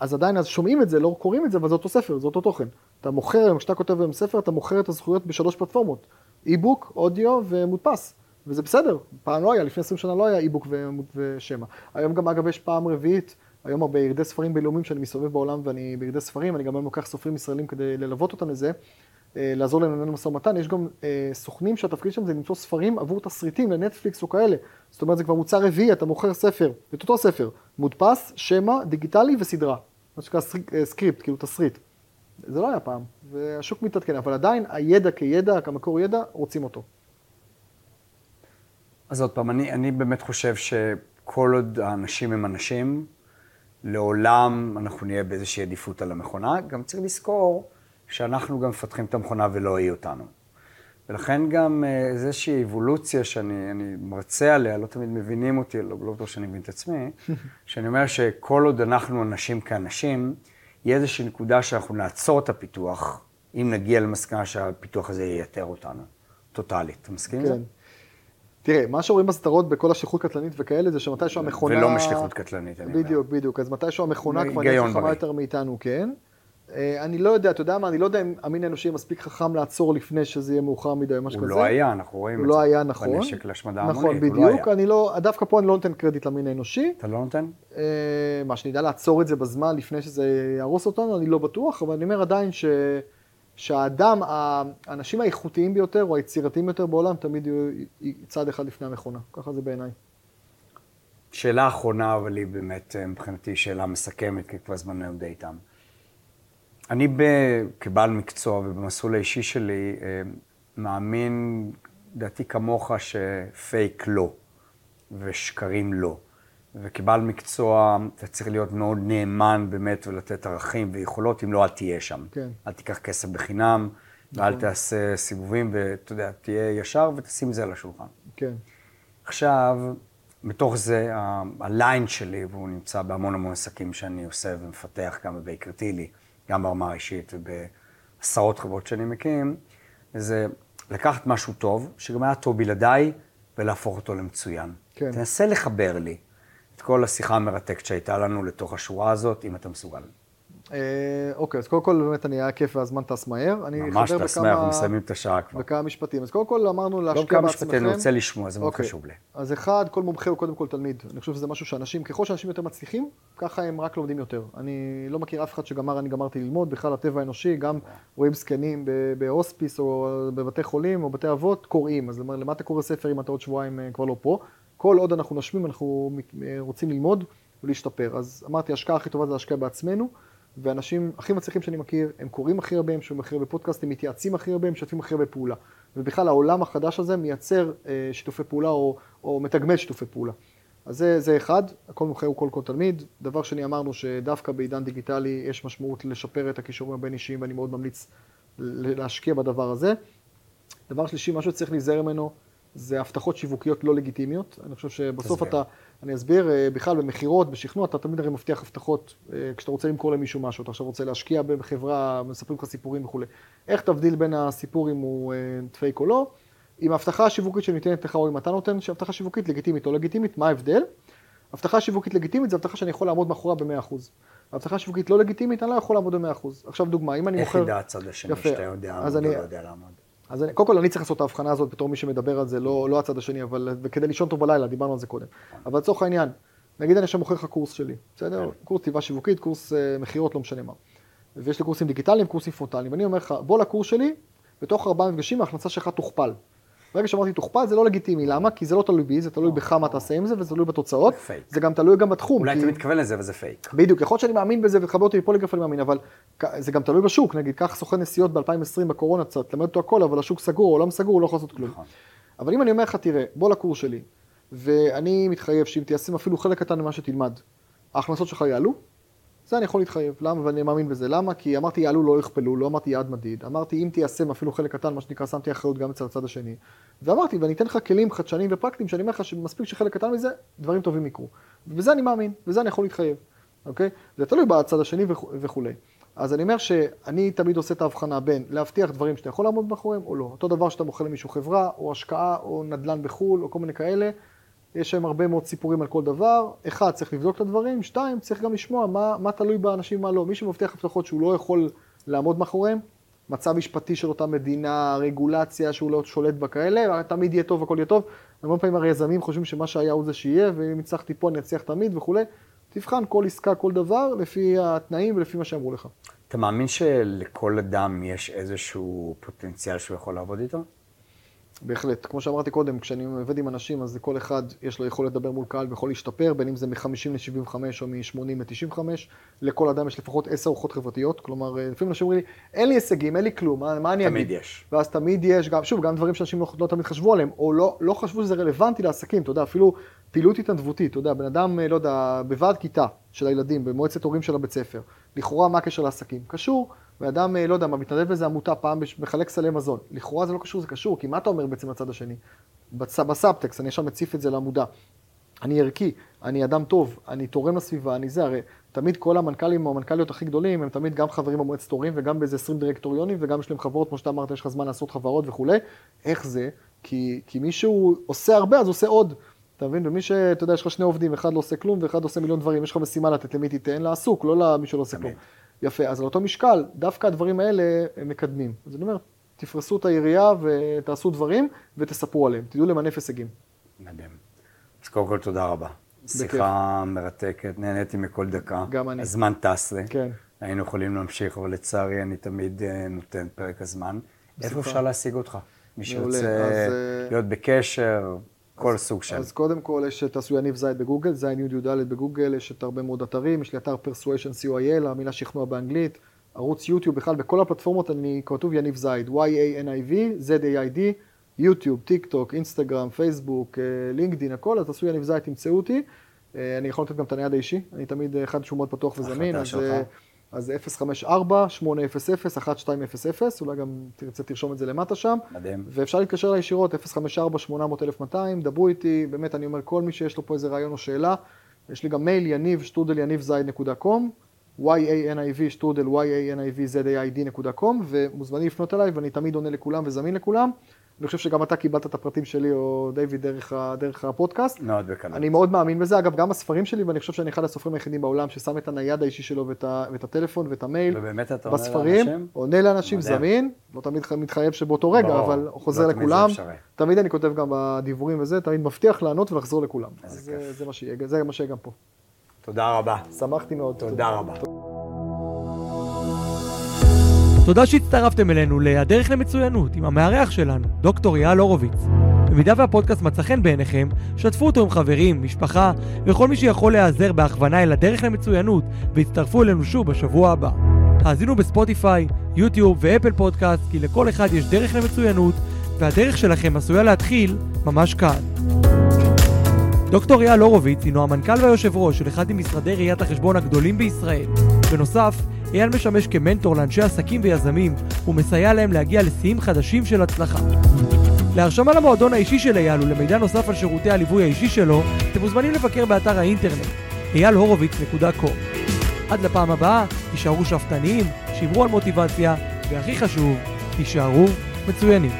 אז עדיין אז שומעים את זה, לא קוראים את זה, אבל זה אותו ספר, זה אותו תוכן. אתה מוכר, כשאתה כותב היום ספר, אתה מוכר את הזכויות בשלוש פלטפורמות, איבוק, אודיו ומודפס. וזה בסדר, פעם לא היה, לפני 20 שנה לא היה איבוק ושמע. היום גם אגב יש פעם רביעית, היום בירידי ספרים בינלאומיים שאני מסתובב בעולם ואני בירידי ספרים, אני גם היום לוקח סופרים ישראלים כדי ללוות אותם לזה, אה, לעזור להם לנהל משא ומתן, יש גם אה, סוכנים שהתפקיד שלהם זה למצוא ספרים עבור תסריטים לנטפליקס או כאלה. זאת אומרת זה כבר מוצר רביעי, אתה מוכר ספר, את אותו ספר, מודפס, שמע, דיגיטלי וסדרה. מה שנקרא אה, סקריפט, כאילו תסריט. זה לא היה פעם, והשוק מתעדכן, אבל עדיין הידע כידע, כמקור ידע, רוצים אותו. אז עוד פעם, אני, אני באמת חושב שכל עוד האנשים הם אנשים, לעולם אנחנו נהיה באיזושהי עדיפות על המכונה. גם צריך לזכור שאנחנו גם מפתחים את המכונה ולא היא אותנו. ולכן גם אה, איזושהי אבולוציה שאני אני מרצה עליה, לא תמיד מבינים אותי, לא, לא בטוח שאני מבין את עצמי, שאני אומר שכל עוד אנחנו אנשים כאנשים, יהיה איזושהי נקודה שאנחנו נעצור את הפיתוח, אם נגיע למסקנה שהפיתוח הזה ייתר אותנו, טוטאלית. אתה מסכים עם זה? תראה, מה שרואים בסדרות בכל השליחות קטלנית וכאלה, זה שמתישהו המכונה... ולא משליחות קטלנית, אני אומר. בדיוק, בדיוק. אז מתישהו המכונה כבר נהיית חכמה. יותר מאיתנו, כן. אה, אני לא יודע, אתה יודע מה, אני לא יודע אם המין האנושי מספיק חכם לעצור לפני שזה יהיה מאוחר מדי או משהו הוא כזה. לא היה, אנחנו רואים הוא את זה. לא היה, נכון. בנשק להשמדה המונית, נכון, הוא לא בדיוק. היה. אני לא, דווקא פה אני לא נותן קרדיט למין האנושי. אתה לא נותן? אה, מה, שנדע לעצור את זה בזמן לפני שזה יהרוס אותנו, אני לא בטוח, אבל אני אומר עדיין ש... שהאדם, האנשים האיכותיים ביותר או היצירתיים ביותר בעולם תמיד יהיו צעד אחד לפני המכונה. ככה זה בעיניי. שאלה אחרונה, אבל היא באמת אה, מבחינתי שאלה מסכמת, כי כבר זמננו די תם. אני ב, כבעל מקצוע ובמסלול האישי שלי, אה, מאמין, לדעתי כמוך, שפייק לא, ושקרים לא. וכבעל מקצוע, אתה צריך להיות מאוד נאמן באמת ולתת ערכים ויכולות, אם לא, אל תהיה שם. כן. אל תיקח כסף בחינם, ואל נכון. תעשה סיבובים, ואתה יודע, תהיה ישר ותשים זה על השולחן. כן. עכשיו, מתוך זה, הליין שלי, והוא נמצא בהמון המון עסקים שאני עושה ומפתח, גם בבייקר טילי, גם ברמה האישית ובעשרות חברות שאני מקים, זה לקחת משהו טוב, שגם היה טוב בלעדיי, ולהפוך אותו למצוין. כן. תנסה לחבר לי כל השיחה המרתקת שהייתה לנו לתוך השורה הזאת, אם אתה מסוגל. אה, אוקיי, אז קודם כל באמת אני היה כיף והזמן טס מהר. ממש אחבר תשמח, אנחנו מסיימים את השעה כבר. בכמה משפטים. אז קודם כל אמרנו לא להשקיע בעצמכם. משפטים, אני רוצה לשמוע, זה מאוד אוקיי. חשוב לי. אז אחד, כל מומחה הוא קודם כל תלמיד. אני חושב שזה משהו שאנשים, ככל שאנשים יותר מצליחים, ככה הם רק לומדים יותר. אני לא מכיר אף אחד שגמר, אני גמרתי ללמוד, בכלל הטבע האנושי, גם רואים זקנים בהוספיס או בבתי חולים או בתי אבות, קוראים. אז למה אתה קורא ספר אם אתה עוד שבועיים אה, כבר לא פה? כל עוד אנחנו נושמים, אנחנו רוצים ללמוד ולהשתפר. אז אמרתי, ההשקעה הכי טובה זה להשקיע בעצמנו. ואנשים הכי מצליחים שאני מכיר, הם קוראים הכי הרבה, הם שומעים הכי הרבה פודקאסט, הם מתייעצים הכי הרבה, הם משתפים הכי הרבה פעולה. ובכלל העולם החדש הזה מייצר אה, שיתופי פעולה או, או מתגמל שיתופי פעולה. אז זה, זה אחד, הכל מומחה הוא כל כל תלמיד. דבר שני, אמרנו שדווקא בעידן דיגיטלי יש משמעות לשפר את הכישורים הבין-אישיים, ואני מאוד ממליץ להשקיע בדבר הזה. דבר שלישי, מה שצריך להיזהר ממנו, זה הבטחות שיווקיות לא לגיטימיות. אני חושב שבסוף תסביר. אתה, אני אסביר, אה, בכלל במכירות, בשכנוע, אתה תמיד הרי מבטיח הבטחות אה, כשאתה רוצה למכור למישהו משהו, אתה עכשיו רוצה להשקיע בחברה, מספרים לך סיפורים וכולי. איך תבדיל בין הסיפור אם הוא אה, פייק או לא? עם ההבטחה השיווקית שניתנת לך, או אם אתה נותן, שהבטחה שיווקית לגיטימית או לגיטימית, מה ההבדל? הבטחה שיווקית לגיטימית זה הבטחה שאני יכול לעמוד מאחוריה ב-100%. הבטחה שיווקית לא לגיטימית, אני לא יכול לעמוד ב-100%. עכשיו דוגמה, אם אני איך מוכר... ידע הצד השני יפה. שאתה יודע לעמוד או לא יודע לעמוד? אז אני, קודם כל אני צריך לעשות את ההבחנה הזאת בתור מי שמדבר על זה, לא, לא הצד השני, אבל וכדי לישון טוב בלילה, דיברנו על זה קודם. אבל לצורך העניין, נגיד אני עכשיו מוכר לך קורס שלי, בסדר? כן. קורס כתיבה שיווקית, קורס uh, מכירות, לא משנה מה. ויש לי קורסים דיגיטליים, קורסים פרונטליים. ואני אומר לך, בוא לקורס שלי, בתוך ארבעה מפגשים ההכנסה שלך תוכפל. ברגע שאמרתי תוכפל זה לא לגיטימי, למה? כי זה לא תלוי בי, זה תלוי בך מה תעשה עם זה, וזה תלוי בתוצאות. פייק. זה גם תלוי גם בתחום. אולי כי- אתה מתכוון לזה, אבל זה פייק. בדיוק, יכול להיות שאני מאמין בזה ותחבר אותי לפוליגרף אני מאמין, אבל זה גם תלוי בשוק, נגיד, קח סוכן נסיעות ב-2020 בקורונה קצת, תלמד אותו הכל, אבל השוק סגור, העולם סגור, הוא לא יכול לעשות כלום. נכון. אבל אם אני אומר לך, תראה, בוא לקורס שלי, ואני מתחייב שאם תיישם אפילו חלק קטן ממה שתלמד, ההכנסות שלך יעלו, זה אני יכול להתחייב. למה? ואני מאמין בזה. למה? כי אמרתי יעלו, לא יכפלו, לא אמרתי יעד מדיד. אמרתי אם תיישם אפילו חלק קטן, מה שנקרא, שמתי אחריות גם אצל הצד השני. ואמרתי, ואני אתן לך כלים חדשניים ופרקטיים, שאני אומר לך שמספיק שחלק קטן מזה, דברים טובים יקרו. ובזה אני מאמין, וזה אני יכול להתחייב, אוקיי? זה תלוי בצד השני וכו'- וכולי. אז אני אומר שאני תמיד עושה את ההבחנה בין להבטיח דברים שאתה יכול לעמוד מאחוריהם או לא. אותו דבר שאתה מוכר למישהו חברה, או השקעה, או נדל"ן בחו"ל, או כל מיני כאלה. יש שם הרבה מאוד סיפורים על כל דבר. אחד, צריך לבדוק את הדברים. שתיים, צריך גם לשמוע מה, מה תלוי באנשים, מה לא. מי שמבטיח הבטחות שהוא לא יכול לעמוד מאחוריהם, מצב משפטי של אותה מדינה, רגולציה שהוא לא שולט בה כאלה, תמיד יהיה טוב, הכל יהיה טוב. הרבה פעמים הרי יזמים חושבים שמה שהיה הוא זה שיהיה, ואם הצלחתי פה אני אצליח תמיד וכולי. תבחן כל עסקה, כל דבר, לפי התנאים ולפי מה שאמרו לך. אתה מאמין שלכל אדם יש איזשהו פוטנציאל שהוא יכול לעבוד איתו? בהחלט. כמו שאמרתי קודם, כשאני עובד עם אנשים, אז לכל אחד יש לו יכולת לדבר מול קהל ויכול להשתפר, בין אם זה מ-50 ל-75 או מ-80 ל-95. לכל אדם יש לפחות 10 ארוחות חברתיות. כלומר, אה, לפעמים אנשים אומרים לי, אין לי הישגים, אין לי כלום, מה, מה אני אגיד? תמיד יש. ואז תמיד יש, גם, שוב, גם דברים שאנשים לא, לא תמיד חשבו עליהם, או לא, לא חשבו שזה רלוונטי לעסקים, אתה יודע, אפילו פעילות התנדבותית, אתה יודע, בן אדם, אה, לא יודע, בוועד כיתה של הילדים, במועצת הורים של הבית ספר, לכאורה מה הקשר לעסקים? קשור, בן אדם, אה, לא יודע, מה, מתנדב באיזה עמותה פעם, מחלק סלי מזון, לכאורה זה לא קשור, זה קשור, כי מה אתה אומר בעצם לצד השני? בצ, בסאבטקסט, אני עכשיו מציף את זה לעמודה. אני ערכי, אני אדם טוב, אני תורם לסביבה, אני זה, הרי תמיד כל המנכ"לים או המנכ"ליות הכי גדולים, הם תמיד גם חברים במועצת הורים וגם באיזה 20 דירקטוריונים וגם יש להם חברות, כמו שאתה אמרת, יש לך זמן לעשות חברות וכולי. איך זה? כי, כי מישהו עושה הרבה, אז עושה עוד. אתה מבין? ומי שאתה יודע, יש לך שני עובדים, אחד לא עושה כלום ואחד עושה מיליון דברים, יש לך משימה לתת למי תיתן, לעסוק, לא למי שלא עושה. כלום. יפה, אז על אותו משקל, דווקא הדברים האלה הם מקדמים. אז אני אומר, תפרסו את היריעה ותעשו דברים ותספרו עליהם, תדעו למנף הישגים. מדהים. אז קודם כל, תודה רבה. שיחה מרתקת, נהניתי מכל דקה. גם אני. הזמן טס לי. כן. היינו יכולים להמשיך, אבל לצערי אני תמיד אה, נותן פרק הזמן. איפה בשמחה. אפשר להשיג אותך? מי. שרוצה אה, להיות בקשר, כל סוג של... אז קודם כל יש את עשו יניב זית בגוגל, זין י"ד בגוגל, יש את הרבה מאוד אתרים, יש לי אתר persuasion co.il, המילה שכנוע באנגלית, ערוץ יוטיוב, בכלל בכל הפלטפורמות אני כתוב יניב זייד, Y-A-N-I-V, Z-A-I-D, יוטיוב, טיק טוק, אינסטגרם, פייסבוק, אה, לינקדין, הכל, אז תעשו יניב זייד, תמצאו אותי. אה, אני יכול לתת גם את הנייד האישי, אני תמיד אה, אחד שהוא מאוד פתוח וזמין, אז, שלך. אז 054-800-1200, אולי גם תרצה תרשום את זה למטה שם. מדהים. ואפשר להתקשר אליי ישירות, 054-800-1200, דברו איתי, באמת אני אומר, כל מי שיש לו פה איזה רעיון או שאלה, יש לי גם מייל, יניב, שטרודל יניב זייד.קום, y-a-n-i-v, שטרודל y-a-n-i-v-z-a-i-d.com, ומוזמנים לפנות אליי, ואני תמיד עונה לכולם וזמין לכולם. אני חושב שגם אתה קיבלת את הפרטים שלי, או דיוויד, דרך, דרך הפודקאסט. מאוד בקלות. אני מאוד מאמין בזה, אגב, גם הספרים שלי, ואני חושב שאני אחד הסופרים היחידים בעולם ששם את הנייד האישי שלו ואת, ה, ואת הטלפון ואת המייל. ובאמת אתה עונה בספרים, לאנשים? עונה לאנשים מדהים. זמין, לא תמיד מתחייב שבאותו רגע, ברור, אבל חוזר לא תמיד זה לכולם. אפשרי. תמיד אני כותב גם בדיבורים וזה, תמיד מבטיח לענות ולחזור לכולם. איזה אז כיף. זה, זה מה שיהיה, גם פה. תודה רבה. שמחתי מאוד. תודה רבה. תודה שהצטרפתם אלינו ל"הדרך למצוינות" עם המארח שלנו, דוקטור אייל הורוביץ. במידה והפודקאסט מצא חן בעיניכם, שתפו אותו עם חברים, משפחה וכל מי שיכול להיעזר בהכוונה אל הדרך למצוינות, והצטרפו אלינו שוב בשבוע הבא. האזינו בספוטיפיי, יוטיוב ואפל פודקאסט, כי לכל אחד יש דרך למצוינות, והדרך שלכם עשויה להתחיל ממש כאן. דוקטור אייל הורוביץ הינו המנכ"ל והיושב ראש של אחד ממשרדי ראיית החשבון הגדולים בישראל. בנוסף, אייל משמש כמנטור לאנשי עסקים ויזמים, ומסייע להם להגיע לשיאים חדשים של הצלחה. להרשמה למועדון האישי של אייל ולמידע נוסף על שירותי הליווי האישי שלו, אתם מוזמנים לבקר באתר האינטרנט אייל-הורוביץ.com. עד לפעם הבאה, תישארו שאפתניים, שמרו על מוטיבציה, והכי חשוב, תישארו מצוינים.